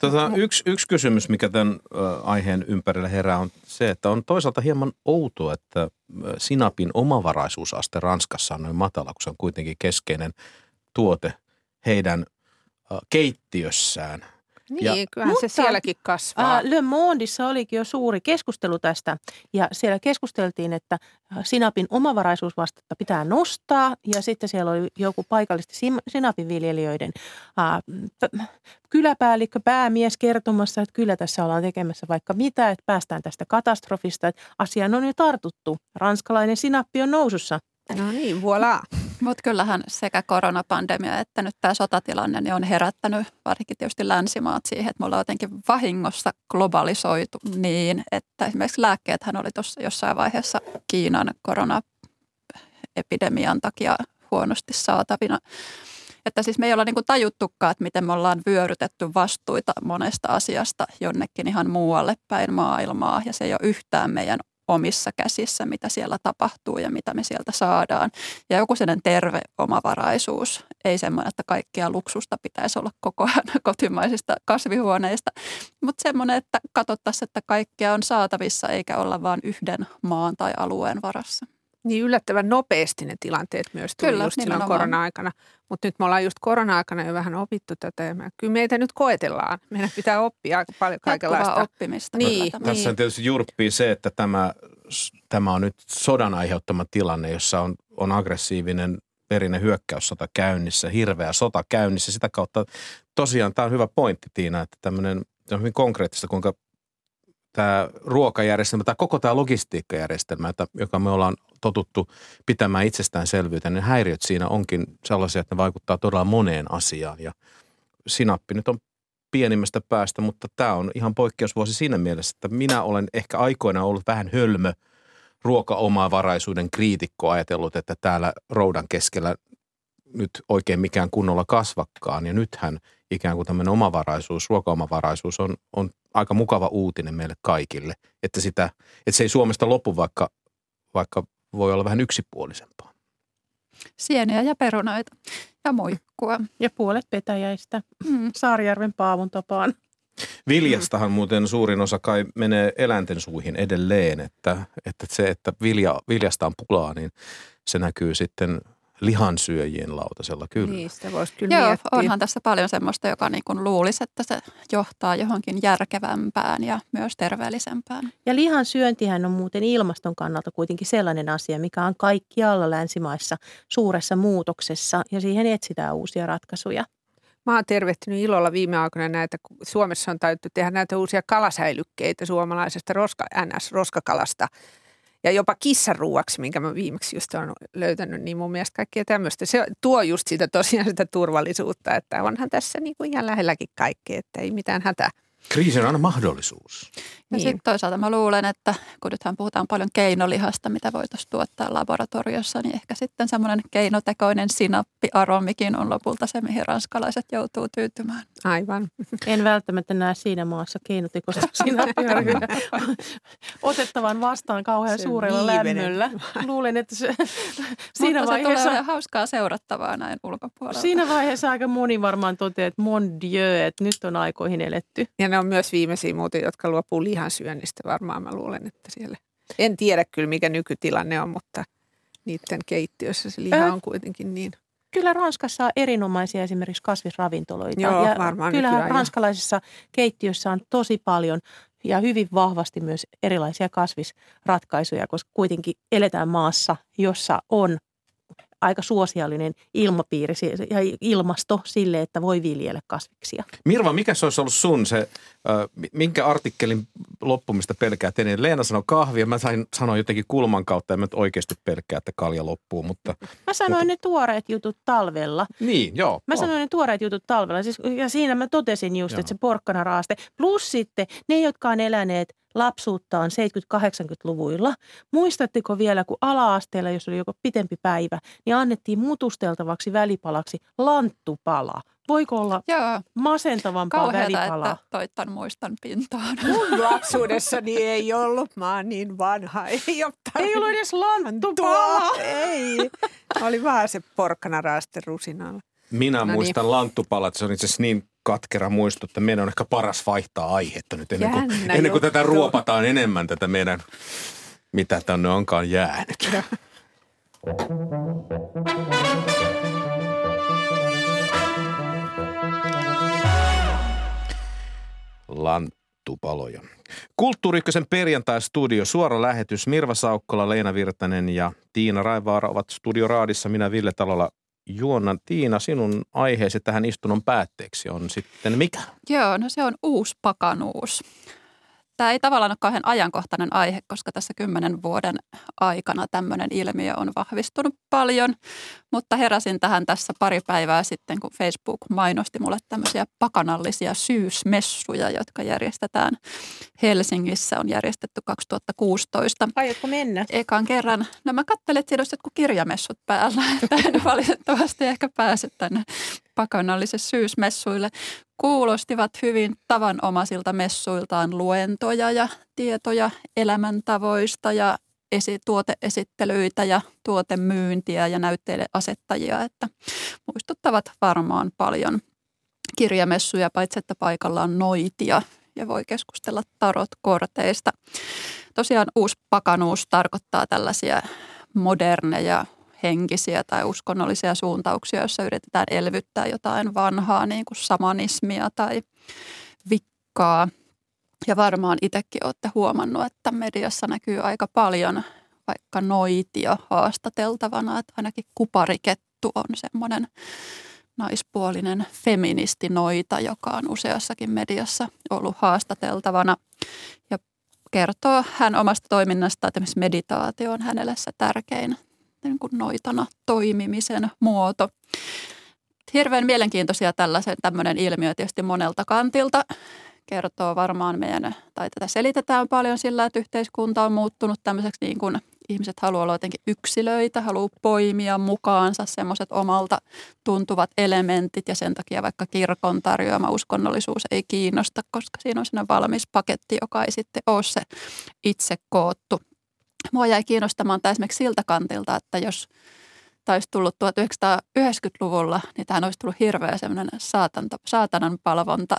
Tota, yksi, yksi kysymys, mikä tämän aiheen ympärillä herää, on se, että on toisaalta hieman outoa, että sinapin omavaraisuusaste Ranskassa on noin matala, kun se on kuitenkin keskeinen tuote heidän keittiössään – niin, ja, kyllähän mutta, se sielläkin kasvaa. Le Mondissa olikin jo suuri keskustelu tästä ja siellä keskusteltiin, että sinapin omavaraisuusvastetta pitää nostaa ja sitten siellä oli joku paikallisesti sinapinviljelijöiden äh, kyläpäällikkö, päämies kertomassa, että kyllä tässä ollaan tekemässä vaikka mitä, että päästään tästä katastrofista, että asiaan on jo tartuttu. Ranskalainen sinappi on nousussa. No niin, voilà. Mutta kyllähän sekä koronapandemia että nyt tämä sotatilanne niin on herättänyt varsinkin tietysti länsimaat siihen, että me ollaan jotenkin vahingossa globalisoitu niin, että esimerkiksi lääkkeethän oli tuossa jossain vaiheessa Kiinan koronaepidemian takia huonosti saatavina. Että siis me ei olla niin tajuttukaan, että miten me ollaan vyörytetty vastuita monesta asiasta jonnekin ihan muualle päin maailmaa ja se ei ole yhtään meidän omissa käsissä, mitä siellä tapahtuu ja mitä me sieltä saadaan. Ja joku sellainen terve omavaraisuus, ei semmoinen, että kaikkea luksusta pitäisi olla koko ajan kotimaisista kasvihuoneista, mutta semmoinen, että katsottaisiin, että kaikkea on saatavissa eikä olla vain yhden maan tai alueen varassa. Niin yllättävän nopeasti ne tilanteet myös tuli Kyllä, just silloin korona-aikana. Mutta nyt me ollaan just korona-aikana jo vähän opittu tätä ja me, kyllä meitä nyt koetellaan. Meidän pitää oppia aika paljon kaikenlaista. oppimista. Niin, Tässä niin. on tietysti jurppii se, että tämä, tämä on nyt sodan aiheuttama tilanne, jossa on, on aggressiivinen verinen hyökkäyssota käynnissä, hirveä sota käynnissä. Sitä kautta tosiaan tämä on hyvä pointti Tiina, että tämmöinen on hyvin konkreettista, kuinka tämä ruokajärjestelmä tai koko tämä logistiikkajärjestelmä, joka me ollaan totuttu pitämään itsestäänselvyyttä, niin häiriöt siinä onkin sellaisia, että ne vaikuttaa todella moneen asiaan. Ja sinappi nyt on pienimmästä päästä, mutta tämä on ihan poikkeusvuosi siinä mielessä, että minä olen ehkä aikoinaan ollut vähän hölmö ruokaomavaraisuuden kriitikko ajatellut, että täällä roudan keskellä nyt oikein mikään kunnolla kasvakkaan. Ja nythän ikään kuin tämmöinen omavaraisuus, ruokaomavaraisuus on, on aika mukava uutinen meille kaikille, että, sitä, että se ei Suomesta lopu, vaikka, vaikka voi olla vähän yksipuolisempaa. Sieniä ja perunoita ja muikkua. Ja puolet petäjäistä mm. Saarijärven Paavun tapaan. Viljastahan muuten suurin osa kai menee eläinten suihin edelleen, että, että se, että vilja, viljasta on pulaa, niin se näkyy sitten lihansyöjien lautasella, kyllä. Niin, sitä voisi kyllä Joo, miettiä. onhan tässä paljon semmoista, joka niin kuin luulisi, että se johtaa johonkin järkevämpään ja myös terveellisempään. Ja lihan syöntihän on muuten ilmaston kannalta kuitenkin sellainen asia, mikä on kaikkialla länsimaissa suuressa muutoksessa ja siihen etsitään uusia ratkaisuja. Mä oon tervehtinyt ilolla viime aikoina näitä, kun Suomessa on täytyy tehdä näitä uusia kalasäilykkeitä suomalaisesta roska, NS-roskakalasta. Ja jopa kissaruuaksi, minkä mä viimeksi just olen löytänyt, niin mun mielestä kaikkea tämmöistä. Se tuo just sitä tosiaan sitä turvallisuutta, että onhan tässä niin kuin ihan lähelläkin kaikkea, että ei mitään hätää. Kriisi on aina mahdollisuus. Ja Niin. sitten toisaalta mä luulen, että kun nythän puhutaan paljon keinolihasta, mitä voitaisiin tuottaa laboratoriossa, niin ehkä sitten semmoinen keinotekoinen sinappiaromikin on lopulta se, mihin ranskalaiset joutuu tyytymään. Aivan. En välttämättä näe siinä maassa keinotekoista sinappihörkyä otettavan vastaan kauhean Se suurella viimeinen. lämmöllä. Luulen, että se, siinä, Mutta se vaiheessa, tulee hauskaa seurattavaa näin ulkopuolella. siinä vaiheessa aika moni varmaan toteaa, että mon dieu, että nyt on aikoihin eletty. Ja ne on myös viimeisiä muuten, jotka luopuu lihansyönnistä varmaan. Mä luulen, että siellä. En tiedä kyllä, mikä nykytilanne on, mutta niiden keittiössä se liha Ö. on kuitenkin niin. Kyllä Ranskassa on erinomaisia esimerkiksi kasvisravintoloita. Joo, ja varmaan kyllä nykyään jo. ranskalaisissa keittiöissä on tosi paljon ja hyvin vahvasti myös erilaisia kasvisratkaisuja, koska kuitenkin eletään maassa, jossa on aika suosiallinen ilmapiiri ja ilmasto sille, että voi viljellä kasviksia. Mirva, mikä se olisi ollut sun se, minkä artikkelin loppumista pelkäät eniten? Leena sanoi kahvia, mä sain sanoa jotenkin kulman kautta, en mä oikeasti pelkää, että kalja loppuu, mutta Mä sanoin ne tuoreet jutut talvella. niin, joo. Mä joo. sanoin ne tuoreet jutut talvella. Siis, ja siinä mä totesin just, Joo. että se porkkana raaste. Plus sitten ne, jotka on eläneet lapsuuttaan 70-80-luvuilla. Muistatteko vielä, kun ala-asteella, jos oli joko pitempi päivä, niin annettiin mutusteltavaksi välipalaksi lanttupala. Voiko olla Joo, masentavampaa kauheata, välipalaa? että toit ton muistan pintaan. Mun lapsuudessani ei ollut. Mä oon niin vanha. Ei ole Ei ollut edes lanttupala. Tuo, ei. Oli vaan se porkkana raaste rusinalla. Minä No niin. muistan lanttupalat, se on itse asiassa niin katkera muisto, että meidän on ehkä paras vaihtaa aihetta nyt ennen kuin, Jännä ennen kuin tätä ruopataan enemmän tätä meidän, mitä tänne onkaan jäänyt. Lanttupaloja. Kulttuuri Ykkösen perjantai-studio, suora lähetys. Mirva Saukkola, Leena Virtanen ja Tiina Raivaara ovat studioraadissa. Minä Ville Talolla juonnan. Tiina, sinun aiheesi tähän istunnon päätteeksi on sitten mikä? Joo, no se on uusi pakanuus. Tämä ei tavallaan ole kauhean ajankohtainen aihe, koska tässä kymmenen vuoden aikana tämmöinen ilmiö on vahvistunut paljon. Mutta heräsin tähän tässä pari päivää sitten, kun Facebook mainosti mulle tämmöisiä pakanallisia syysmessuja, jotka järjestetään Helsingissä. On järjestetty 2016 Aiotko mennä? ekan kerran. No mä katselin, että siinä olisi jotkut kirjamessut päällä, että en valitettavasti ehkä pääse tänne pakanallisille syysmessuille. Kuulostivat hyvin tavanomaisilta messuiltaan luentoja ja tietoja elämäntavoista ja esi- tuoteesittelyitä ja tuotemyyntiä ja näytteille asettajia, että muistuttavat varmaan paljon kirjamessuja, paitsi että paikalla on noitia ja voi keskustella tarot-korteista. Tosiaan uusi pakanuus tarkoittaa tällaisia moderneja henkisiä tai uskonnollisia suuntauksia, joissa yritetään elvyttää jotain vanhaa, niin kuin samanismia tai vikkaa. Ja varmaan itsekin olette huomannut, että mediassa näkyy aika paljon vaikka noitia haastateltavana, että ainakin kuparikettu on semmoinen naispuolinen feministinoita, joka on useassakin mediassa ollut haastateltavana. Ja kertoo hän omasta toiminnastaan, että meditaatio on hänelle se tärkein niin kuin noitana toimimisen muoto. Hirveän mielenkiintoisia tällaisen tämmöinen ilmiö tietysti monelta kantilta. kertoo varmaan meidän, tai tätä selitetään paljon sillä, että yhteiskunta on muuttunut tämmöiseksi niin kuin ihmiset haluaa olla jotenkin yksilöitä, haluaa poimia mukaansa semmoiset omalta tuntuvat elementit ja sen takia vaikka kirkon tarjoama uskonnollisuus ei kiinnosta, koska siinä on sellainen valmis paketti, joka ei sitten ole se itse koottu. Mua jäi kiinnostamaan tämä esimerkiksi siltä kantilta, että jos tämä olisi tullut 1990-luvulla, niin tähän olisi tullut hirveä semmoinen saatanan palvonta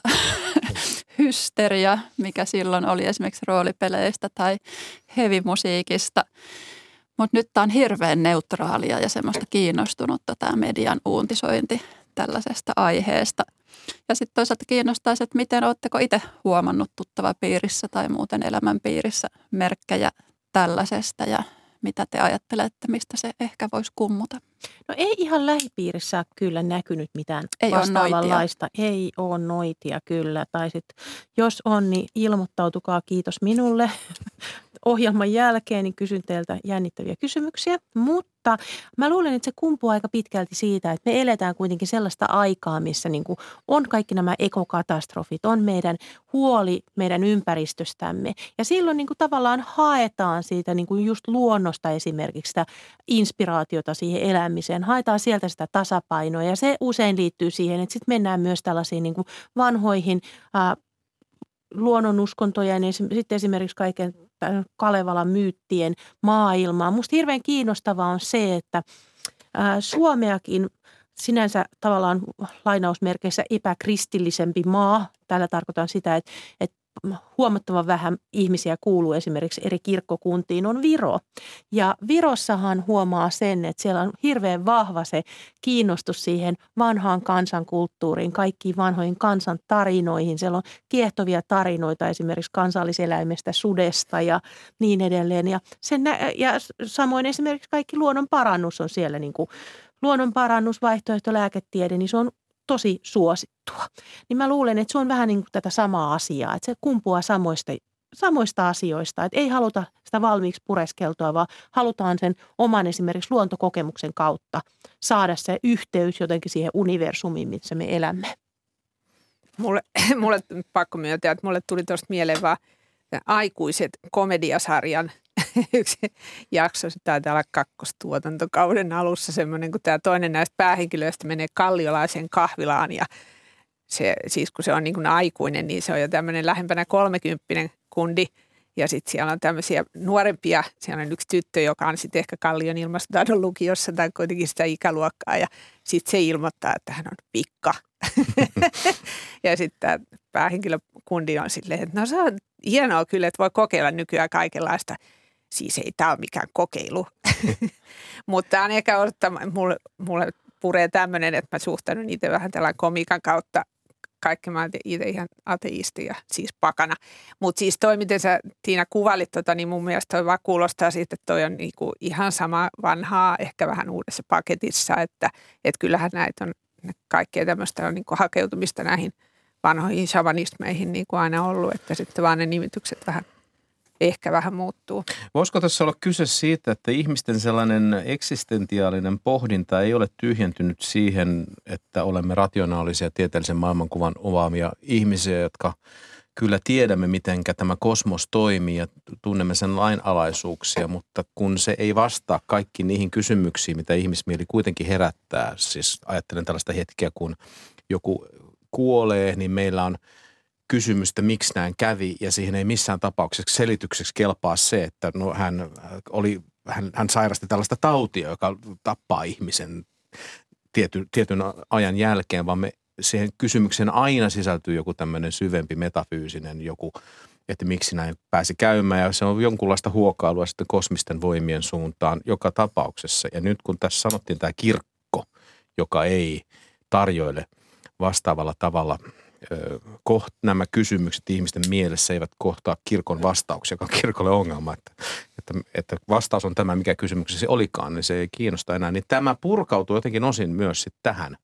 hysteria, mikä silloin oli esimerkiksi roolipeleistä tai hevimusiikista. Mutta nyt tämä on hirveän neutraalia ja semmoista kiinnostunutta tämä median uuntisointi tällaisesta aiheesta. Ja sitten toisaalta kiinnostaisi, että miten oletteko itse huomannut tuttava piirissä tai muuten elämänpiirissä merkkejä tällaisesta ja mitä te ajattelette, mistä se ehkä voisi kummuta? No ei ihan lähipiirissä kyllä näkynyt mitään ei vastaavanlaista. Ole ei ole noitia kyllä. Tai sit, jos on, niin ilmoittautukaa kiitos minulle ohjelman jälkeen, niin kysyn teiltä jännittäviä kysymyksiä. Mutta mä luulen, että se kumpuu aika pitkälti siitä, että me eletään kuitenkin sellaista aikaa, missä niin kuin on kaikki nämä ekokatastrofit, on meidän huoli meidän ympäristöstämme. Ja silloin niin kuin tavallaan haetaan siitä niin kuin just luonnosta esimerkiksi sitä inspiraatiota siihen elämiseen. Haetaan sieltä sitä tasapainoa ja se usein liittyy siihen, että sitten mennään myös tällaisiin niin kuin vanhoihin äh, luonnonuskontojen ja sitten esimerkiksi kaiken Kalevalan myyttien maailmaa. Musta hirveän kiinnostavaa on se, että Suomeakin sinänsä tavallaan lainausmerkeissä epäkristillisempi maa. Tällä tarkoitan sitä, että, että huomattavan vähän ihmisiä kuuluu esimerkiksi eri kirkkokuntiin, on Viro. Ja Virossahan huomaa sen, että siellä on hirveän vahva se kiinnostus siihen vanhaan kansankulttuuriin, kaikkiin vanhoihin kansan tarinoihin. Siellä on kiehtovia tarinoita esimerkiksi kansalliseläimestä, sudesta ja niin edelleen. Ja, sen, ja samoin esimerkiksi kaikki luonnon parannus on siellä niin kuin luonnon parannus, vaihtoehto, lääketiede, niin se on tosi suosittua. Niin mä luulen, että se on vähän niin kuin tätä samaa asiaa, että se kumpuaa samoista, samoista asioista. Että ei haluta sitä valmiiksi pureskeltua, vaan halutaan sen oman esimerkiksi luontokokemuksen kautta saada se yhteys jotenkin siihen universumiin, missä me elämme. Mulle, mulle pakko myöntää, että mulle tuli tuosta mieleen vaan aikuiset komediasarjan yksi jakso, se taitaa olla kakkostuotantokauden alussa semmoinen, kun tämä toinen näistä päähenkilöistä menee kalliolaisen kahvilaan ja se, siis kun se on niin kuin aikuinen, niin se on jo tämmöinen lähempänä kolmekymppinen kundi. Ja sitten siellä on tämmöisiä nuorempia, siellä on yksi tyttö, joka on sitten ehkä Kallion ilmastotaidon lukiossa tai kuitenkin sitä ikäluokkaa. Ja sitten se ilmoittaa, että hän on pikka. ja sitten tämä päähenkilökundi on silleen, että no se on hienoa kyllä, että voi kokeilla nykyään kaikenlaista – Siis ei tämä ole mikään kokeilu. Mutta tämä on ehkä odottama, mulle, mulle puree tämmöinen, että mä suhtaudun itse vähän tällä komikan kautta kaikki mä itse ihan ateisti ja siis pakana. Mutta siis toi, miten sä Tiina kuvailit tota, niin mun mielestä toi vaan kuulostaa siitä, että toi on niinku ihan sama vanhaa, ehkä vähän uudessa paketissa, että et kyllähän näitä on, kaikkea tämmöistä on niinku hakeutumista näihin vanhoihin shavanismeihin niin kuin aina ollut, että sitten vaan ne nimitykset vähän ehkä vähän muuttuu. Voisiko tässä olla kyse siitä, että ihmisten sellainen eksistentiaalinen pohdinta ei ole tyhjentynyt siihen, että olemme rationaalisia tieteellisen maailmankuvan ovaamia ihmisiä, jotka kyllä tiedämme, miten tämä kosmos toimii ja tunnemme sen lainalaisuuksia, mutta kun se ei vastaa kaikki niihin kysymyksiin, mitä ihmismieli kuitenkin herättää, siis ajattelen tällaista hetkeä, kun joku kuolee, niin meillä on – kysymystä, miksi näin kävi, ja siihen ei missään tapauksessa selitykseksi kelpaa se, että no, hän, oli, hän, hän sairasti tällaista tautia, joka tappaa ihmisen tiety, tietyn ajan jälkeen, vaan me siihen kysymykseen aina sisältyy joku tämmöinen syvempi metafyysinen joku, että miksi näin pääsi käymään. Ja se on jonkunlaista huokailua sitten kosmisten voimien suuntaan joka tapauksessa. Ja nyt kun tässä sanottiin tämä kirkko, joka ei tarjoile vastaavalla tavalla – koht, nämä kysymykset ihmisten mielessä eivät kohtaa kirkon vastauksia, joka on kirkolle ongelma, että, että, että vastaus on tämä, mikä kysymyksessä olikaan, niin se ei kiinnosta enää. Niin tämä purkautuu jotenkin osin myös sitten tähän.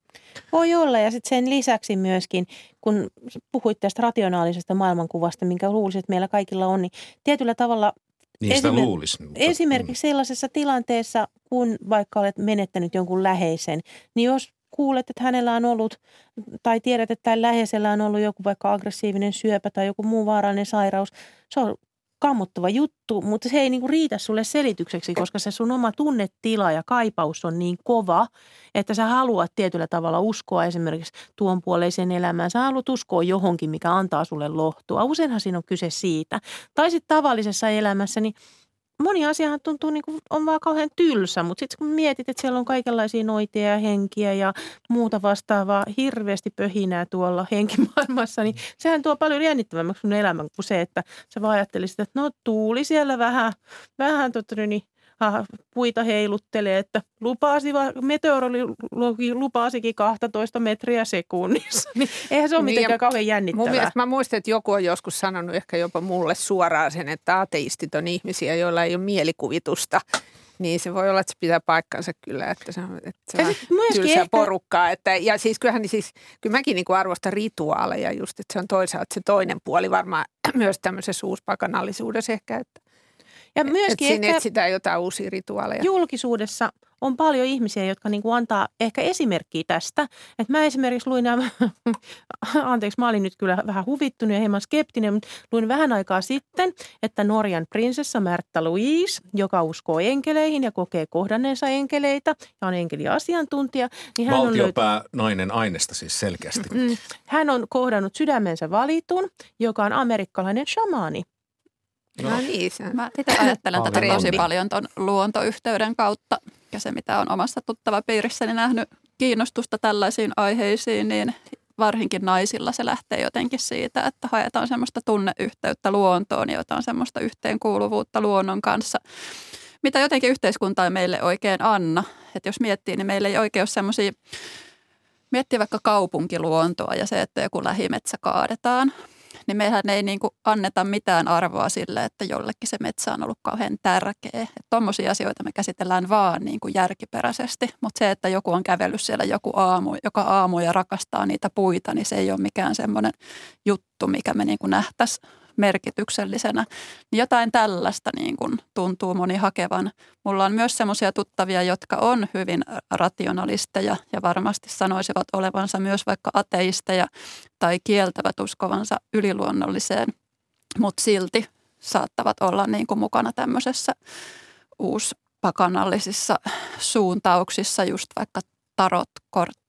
Voi olla ja sitten sen lisäksi myöskin, kun puhuit tästä rationaalisesta maailmankuvasta, minkä luulisin, että meillä kaikilla on, niin tietyllä tavalla niin sitä Esimer- luulisi. Mutta, esimerkiksi sellaisessa tilanteessa, kun vaikka olet menettänyt jonkun läheisen, niin jos kuulet, että hänellä on ollut, tai tiedät, että tällä läheisellä on ollut joku vaikka aggressiivinen syöpä tai joku muu vaarallinen sairaus, se on kammottava juttu, mutta se ei niinku riitä sulle selitykseksi, koska se sun oma tunnetila ja kaipaus on niin kova, että sä haluat tietyllä tavalla uskoa esimerkiksi tuon puoleiseen elämään. Sä haluat uskoa johonkin, mikä antaa sulle lohtua. Useinhan siinä on kyse siitä. Tai sitten tavallisessa elämässä, niin moni asiahan tuntuu niin kuin on vaan kauhean tylsä, mutta sitten kun mietit, että siellä on kaikenlaisia noitia ja henkiä ja muuta vastaavaa hirveästi pöhinää tuolla henkimaailmassa, niin sehän tuo paljon jännittävämmäksi sun elämän kuin se, että sä vaan ajattelisit, että no tuuli siellä vähän, vähän totta, niin puita heiluttelee, että lupasi, meteorologi lupasikin 12 metriä sekunnissa. Niin eihän se ole niin, mitenkään kauhean jännittävää. Mun mielestä mä muistan, että joku on joskus sanonut ehkä jopa mulle suoraan sen, että ateistit on ihmisiä, joilla ei ole mielikuvitusta. Niin se voi olla, että se pitää paikkansa kyllä, että se on, että se on tylsää ehkä... porukkaa. Että, ja siis kyllähän niin siis, kyllä mäkin niin kuin arvostan rituaaleja just, että se on toisaalta se toinen puoli varmaan myös tämmöisessä uuspakanallisuudessa ehkä, että ja myöskin Et ehkä etsitään jotain uusia rituaaleja. Julkisuudessa on paljon ihmisiä, jotka niin kuin antaa ehkä esimerkkiä tästä. Et mä esimerkiksi luin nämä, anteeksi mä olin nyt kyllä vähän huvittunut ja hieman skeptinen, mutta luin vähän aikaa sitten, että Norjan prinsessa Märttä Louise, joka uskoo enkeleihin ja kokee kohdanneensa enkeleitä ja on enkeliasiantuntija. Niin hän Valtiopää on löyt... nainen aineesta siis selkeästi. Mm, hän on kohdannut sydämensä valitun, joka on amerikkalainen shamaani. No, no niin. Se... Mä itse ajattelen tätä tosi paljon tuon luontoyhteyden kautta ja se, mitä on omassa tuttava piirissäni nähnyt kiinnostusta tällaisiin aiheisiin, niin varsinkin naisilla se lähtee jotenkin siitä, että haetaan semmoista tunneyhteyttä luontoon ja jotain semmoista yhteenkuuluvuutta luonnon kanssa, mitä jotenkin yhteiskunta ei meille oikein anna. Että jos miettii, niin meillä ei oikein ole semmoisia, miettii vaikka kaupunkiluontoa ja se, että joku lähimetsä kaadetaan – niin mehän ei niin kuin anneta mitään arvoa sille, että jollekin se metsä on ollut kauhean tärkeä. Tuommoisia asioita me käsitellään vaan niin kuin järkiperäisesti, mutta se, että joku on kävellyt siellä joku aamu, joka aamu ja rakastaa niitä puita, niin se ei ole mikään semmoinen juttu, mikä me niin kuin nähtäisiin merkityksellisenä. Jotain tällaista niin kuin tuntuu moni hakevan. Mulla on myös semmoisia tuttavia, jotka on hyvin rationalisteja ja varmasti sanoisivat olevansa myös vaikka ateisteja tai kieltävät uskovansa yliluonnolliseen, mutta silti saattavat olla niin kuin mukana tämmöisessä uuspakanallisissa suuntauksissa, just vaikka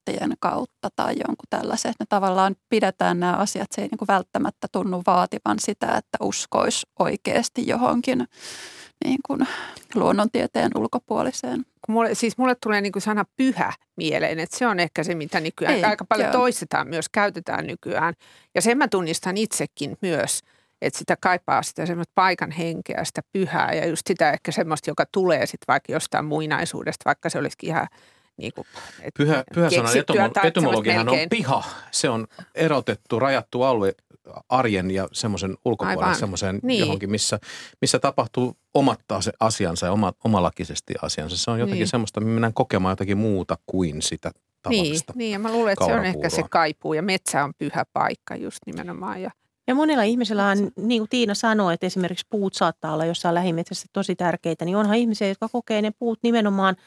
tarot-korttien kautta tai jonkun tällaisen. Että me tavallaan pidetään nämä asiat, se ei niin kuin välttämättä tunnu vaativan sitä, että uskoisi oikeasti johonkin niin kuin luonnontieteen ulkopuoliseen. Mulle, siis mulle tulee niin kuin sana pyhä mieleen, että se on ehkä se, mitä nykyään ei, aika paljon joo. toistetaan myös, käytetään nykyään. Ja sen mä tunnistan itsekin myös, että sitä kaipaa sitä semmoista paikan henkeä, sitä pyhää ja just sitä ehkä semmoista, joka tulee sitten vaikka jostain muinaisuudesta, vaikka se olisikin ihan niin kuin, Pyhä, pyhä sana etymologihan on piha. Se on erotettu, rajattu alue arjen ja semmoisen ulkopuolelle, semmoiseen niin. johonkin, missä, missä tapahtuu omat asiansa ja oma, omalakisesti asiansa. Se on jotenkin niin. semmoista, me mennään kokemaan jotakin muuta kuin sitä tavallista Niin, niin ja mä luulen, että se on ehkä se kaipuu ja metsä on pyhä paikka just nimenomaan. Ja ja monella ihmisellä on, niin kuin Tiina sanoi, että esimerkiksi puut saattaa olla jossain lähimetsässä tosi tärkeitä, niin onhan ihmisiä, jotka kokee ne puut nimenomaan –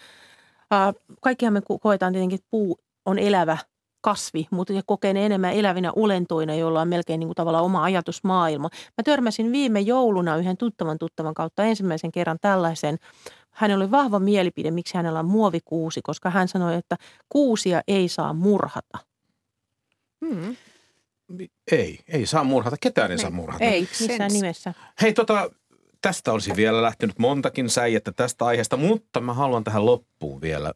Kaikkihan me koetaan tietenkin, että puu on elävä kasvi, mutta ne kokee ne enemmän elävinä olentoina, joilla on melkein niin kuin tavallaan oma ajatusmaailma. Mä törmäsin viime jouluna yhden tuttavan tuttavan kautta ensimmäisen kerran tällaisen. Hänellä oli vahva mielipide, miksi hänellä on muovikuusi, koska hän sanoi, että kuusia ei saa murhata. Hmm. Ei, ei saa murhata. Ketään ei, ei saa murhata. Ei, missään nimessä. Hei, tota, tästä olisi vielä lähtenyt montakin säijettä tästä aiheesta, mutta mä haluan tähän loppuun vielä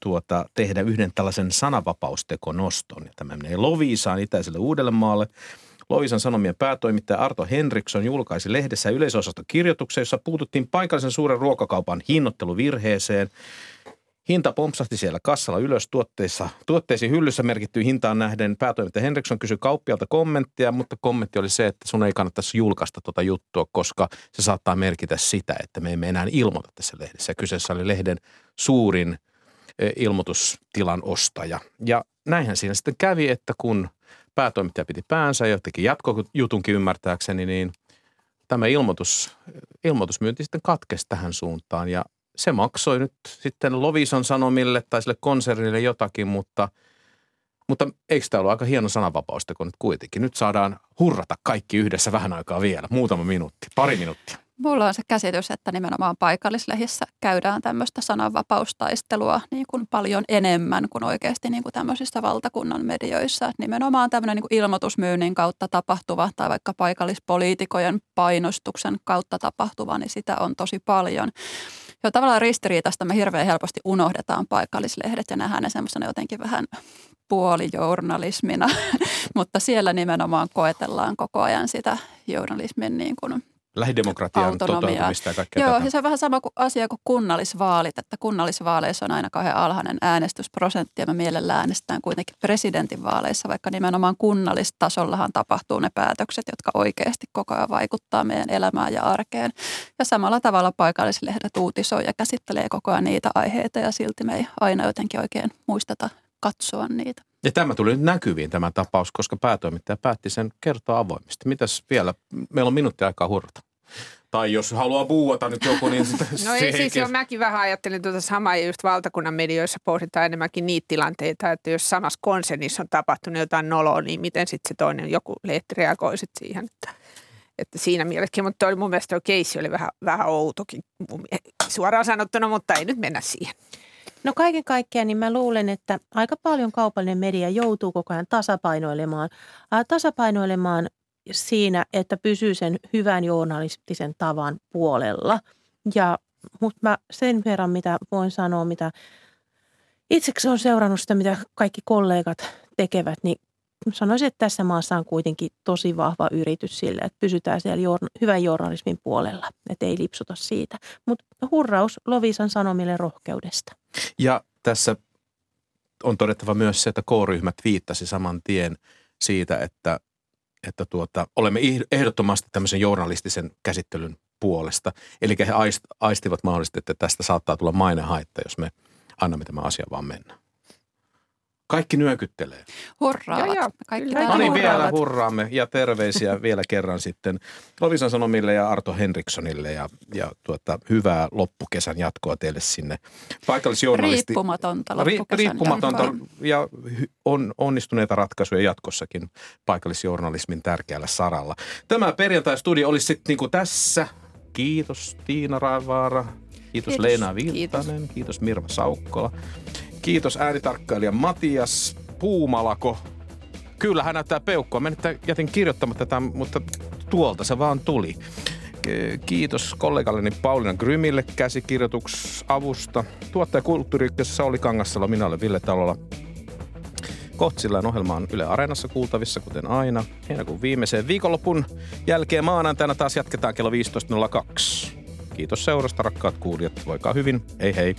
tuota, tehdä yhden tällaisen sananvapaustekonoston. Ja tämä menee Loviisaan Itäiselle Uudellemaalle. Lovisan Sanomien päätoimittaja Arto Henriksson julkaisi lehdessä yleisosastokirjoituksen, jossa puututtiin paikallisen suuren ruokakaupan hinnoitteluvirheeseen – Hinta pompsahti siellä kassalla ylös tuotteissa. Tuotteisiin hyllyssä merkittyy hintaan nähden. Päätoimittaja Henriksson kysyi kauppialta kommenttia, mutta kommentti oli se, että sun ei kannattaisi julkaista tuota juttua, koska se saattaa merkitä sitä, että me emme enää ilmoita tässä lehdessä. Ja kyseessä oli lehden suurin e, ilmoitustilan ostaja. Ja näinhän siinä sitten kävi, että kun päätoimittaja piti päänsä ja teki jatkojutunkin ymmärtääkseni, niin tämä ilmoitus, ilmoitusmyynti sitten katkesi tähän suuntaan ja se maksoi nyt sitten Lovison Sanomille tai sille konsernille jotakin, mutta, mutta eikö tämä ollut aika hieno sananvapausteko nyt kuitenkin? Nyt saadaan hurrata kaikki yhdessä vähän aikaa vielä, muutama minuutti, pari minuuttia. Mulla on se käsitys, että nimenomaan paikallislehissä käydään tämmöistä sananvapaustaistelua niin kuin paljon enemmän kuin oikeasti niin kuin tämmöisissä valtakunnan medioissa. Että nimenomaan tämmöinen niin kuin ilmoitusmyynnin kautta tapahtuva tai vaikka paikallispoliitikojen painostuksen kautta tapahtuva, niin sitä on tosi paljon. Jo tavallaan ristiriitasta me hirveän helposti unohdetaan paikallislehdet ja nähdään ne semmoisena jotenkin vähän puolijournalismina, mutta siellä nimenomaan koetellaan koko ajan sitä journalismin niin kuin – lähidemokratian toteutumista ja kaikkea Joo, tätä. se on vähän sama kuin asia kuin kunnallisvaalit, että kunnallisvaaleissa on aina kauhean alhainen äänestysprosentti ja me mielellään äänestetään kuitenkin presidentinvaaleissa, vaikka nimenomaan kunnallistasollahan tapahtuu ne päätökset, jotka oikeasti koko ajan vaikuttaa meidän elämään ja arkeen. Ja samalla tavalla paikallislehdet uutisoi ja käsittelee koko ajan niitä aiheita ja silti me ei aina jotenkin oikein muisteta katsoa niitä. Ja tämä tuli nyt näkyviin tämä tapaus, koska päätoimittaja päätti sen kertoa avoimesti. Mitäs vielä? Meillä on minuutti aikaa hurrata. Tai jos haluaa buuata nyt joku, niin sitä No ei siis jo, mäkin vähän ajattelin tuota samaa, ja just valtakunnan medioissa pohditaan enemmänkin niitä tilanteita, että jos samassa konsernissa on tapahtunut jotain noloa, niin miten sitten se toinen joku lehti reagoi sit siihen, että, että siinä mielessäkin, mutta oli mun mielestä tuo keissi oli vähän, vähän outokin suoraan sanottuna, mutta ei nyt mennä siihen. No kaiken kaikkiaan niin mä luulen, että aika paljon kaupallinen media joutuu koko ajan tasapainoilemaan, ää, tasapainoilemaan siinä, että pysyy sen hyvän journalistisen tavan puolella. Ja, mutta mä sen verran, mitä voin sanoa, mitä itseksi on seurannut sitä, mitä kaikki kollegat tekevät, niin sanoisin, että tässä maassa on kuitenkin tosi vahva yritys sille, että pysytään siellä hyvän journalismin puolella, että ei lipsuta siitä. Mutta hurraus Lovisan sanomille rohkeudesta. Ja tässä on todettava myös se, että K-ryhmät viittasi saman tien siitä, että, että tuota, olemme ehdottomasti tämmöisen journalistisen käsittelyn puolesta. Eli he aistivat mahdollisesti, että tästä saattaa tulla mainehaitta, jos me annamme tämän asian vaan mennä. Kaikki nyökyttelee. Hurraavat. Joo, joo. Kaikki no niin, vielä hurraamme ja terveisiä vielä kerran sitten Lovisan Sanomille ja Arto Henrikssonille ja, ja tuota, hyvää loppukesän jatkoa teille sinne paikallisjournalisti. Riippumatonta loppukesän Riippumatonta jatkoa. ja on, onnistuneita ratkaisuja jatkossakin paikallisjournalismin tärkeällä saralla. Tämä perjantai-studio olisi sitten niin kuin tässä. Kiitos Tiina Raavaara. Kiitos, kiitos Leena Virtanen. Kiitos. kiitos Mirva Saukkola. Kiitos äänitarkkailija Matias Puumalako. Kyllä hän näyttää peukkoa. Mä nyt jätin kirjoittamatta tätä, mutta tuolta se vaan tuli. Kiitos kollegalleni Pauliina Grymille käsikirjoitusavusta. Tuottaja Kulttuuri oli Kangassalo, minä olen Ville Talola. Kohtsillaan ohjelma on Yle Areenassa kuultavissa, kuten aina. Heinäkuun viimeiseen viikonlopun jälkeen maanantaina taas jatketaan kello 15.02. Kiitos seurasta, rakkaat kuulijat. Voikaa hyvin. Hei hei.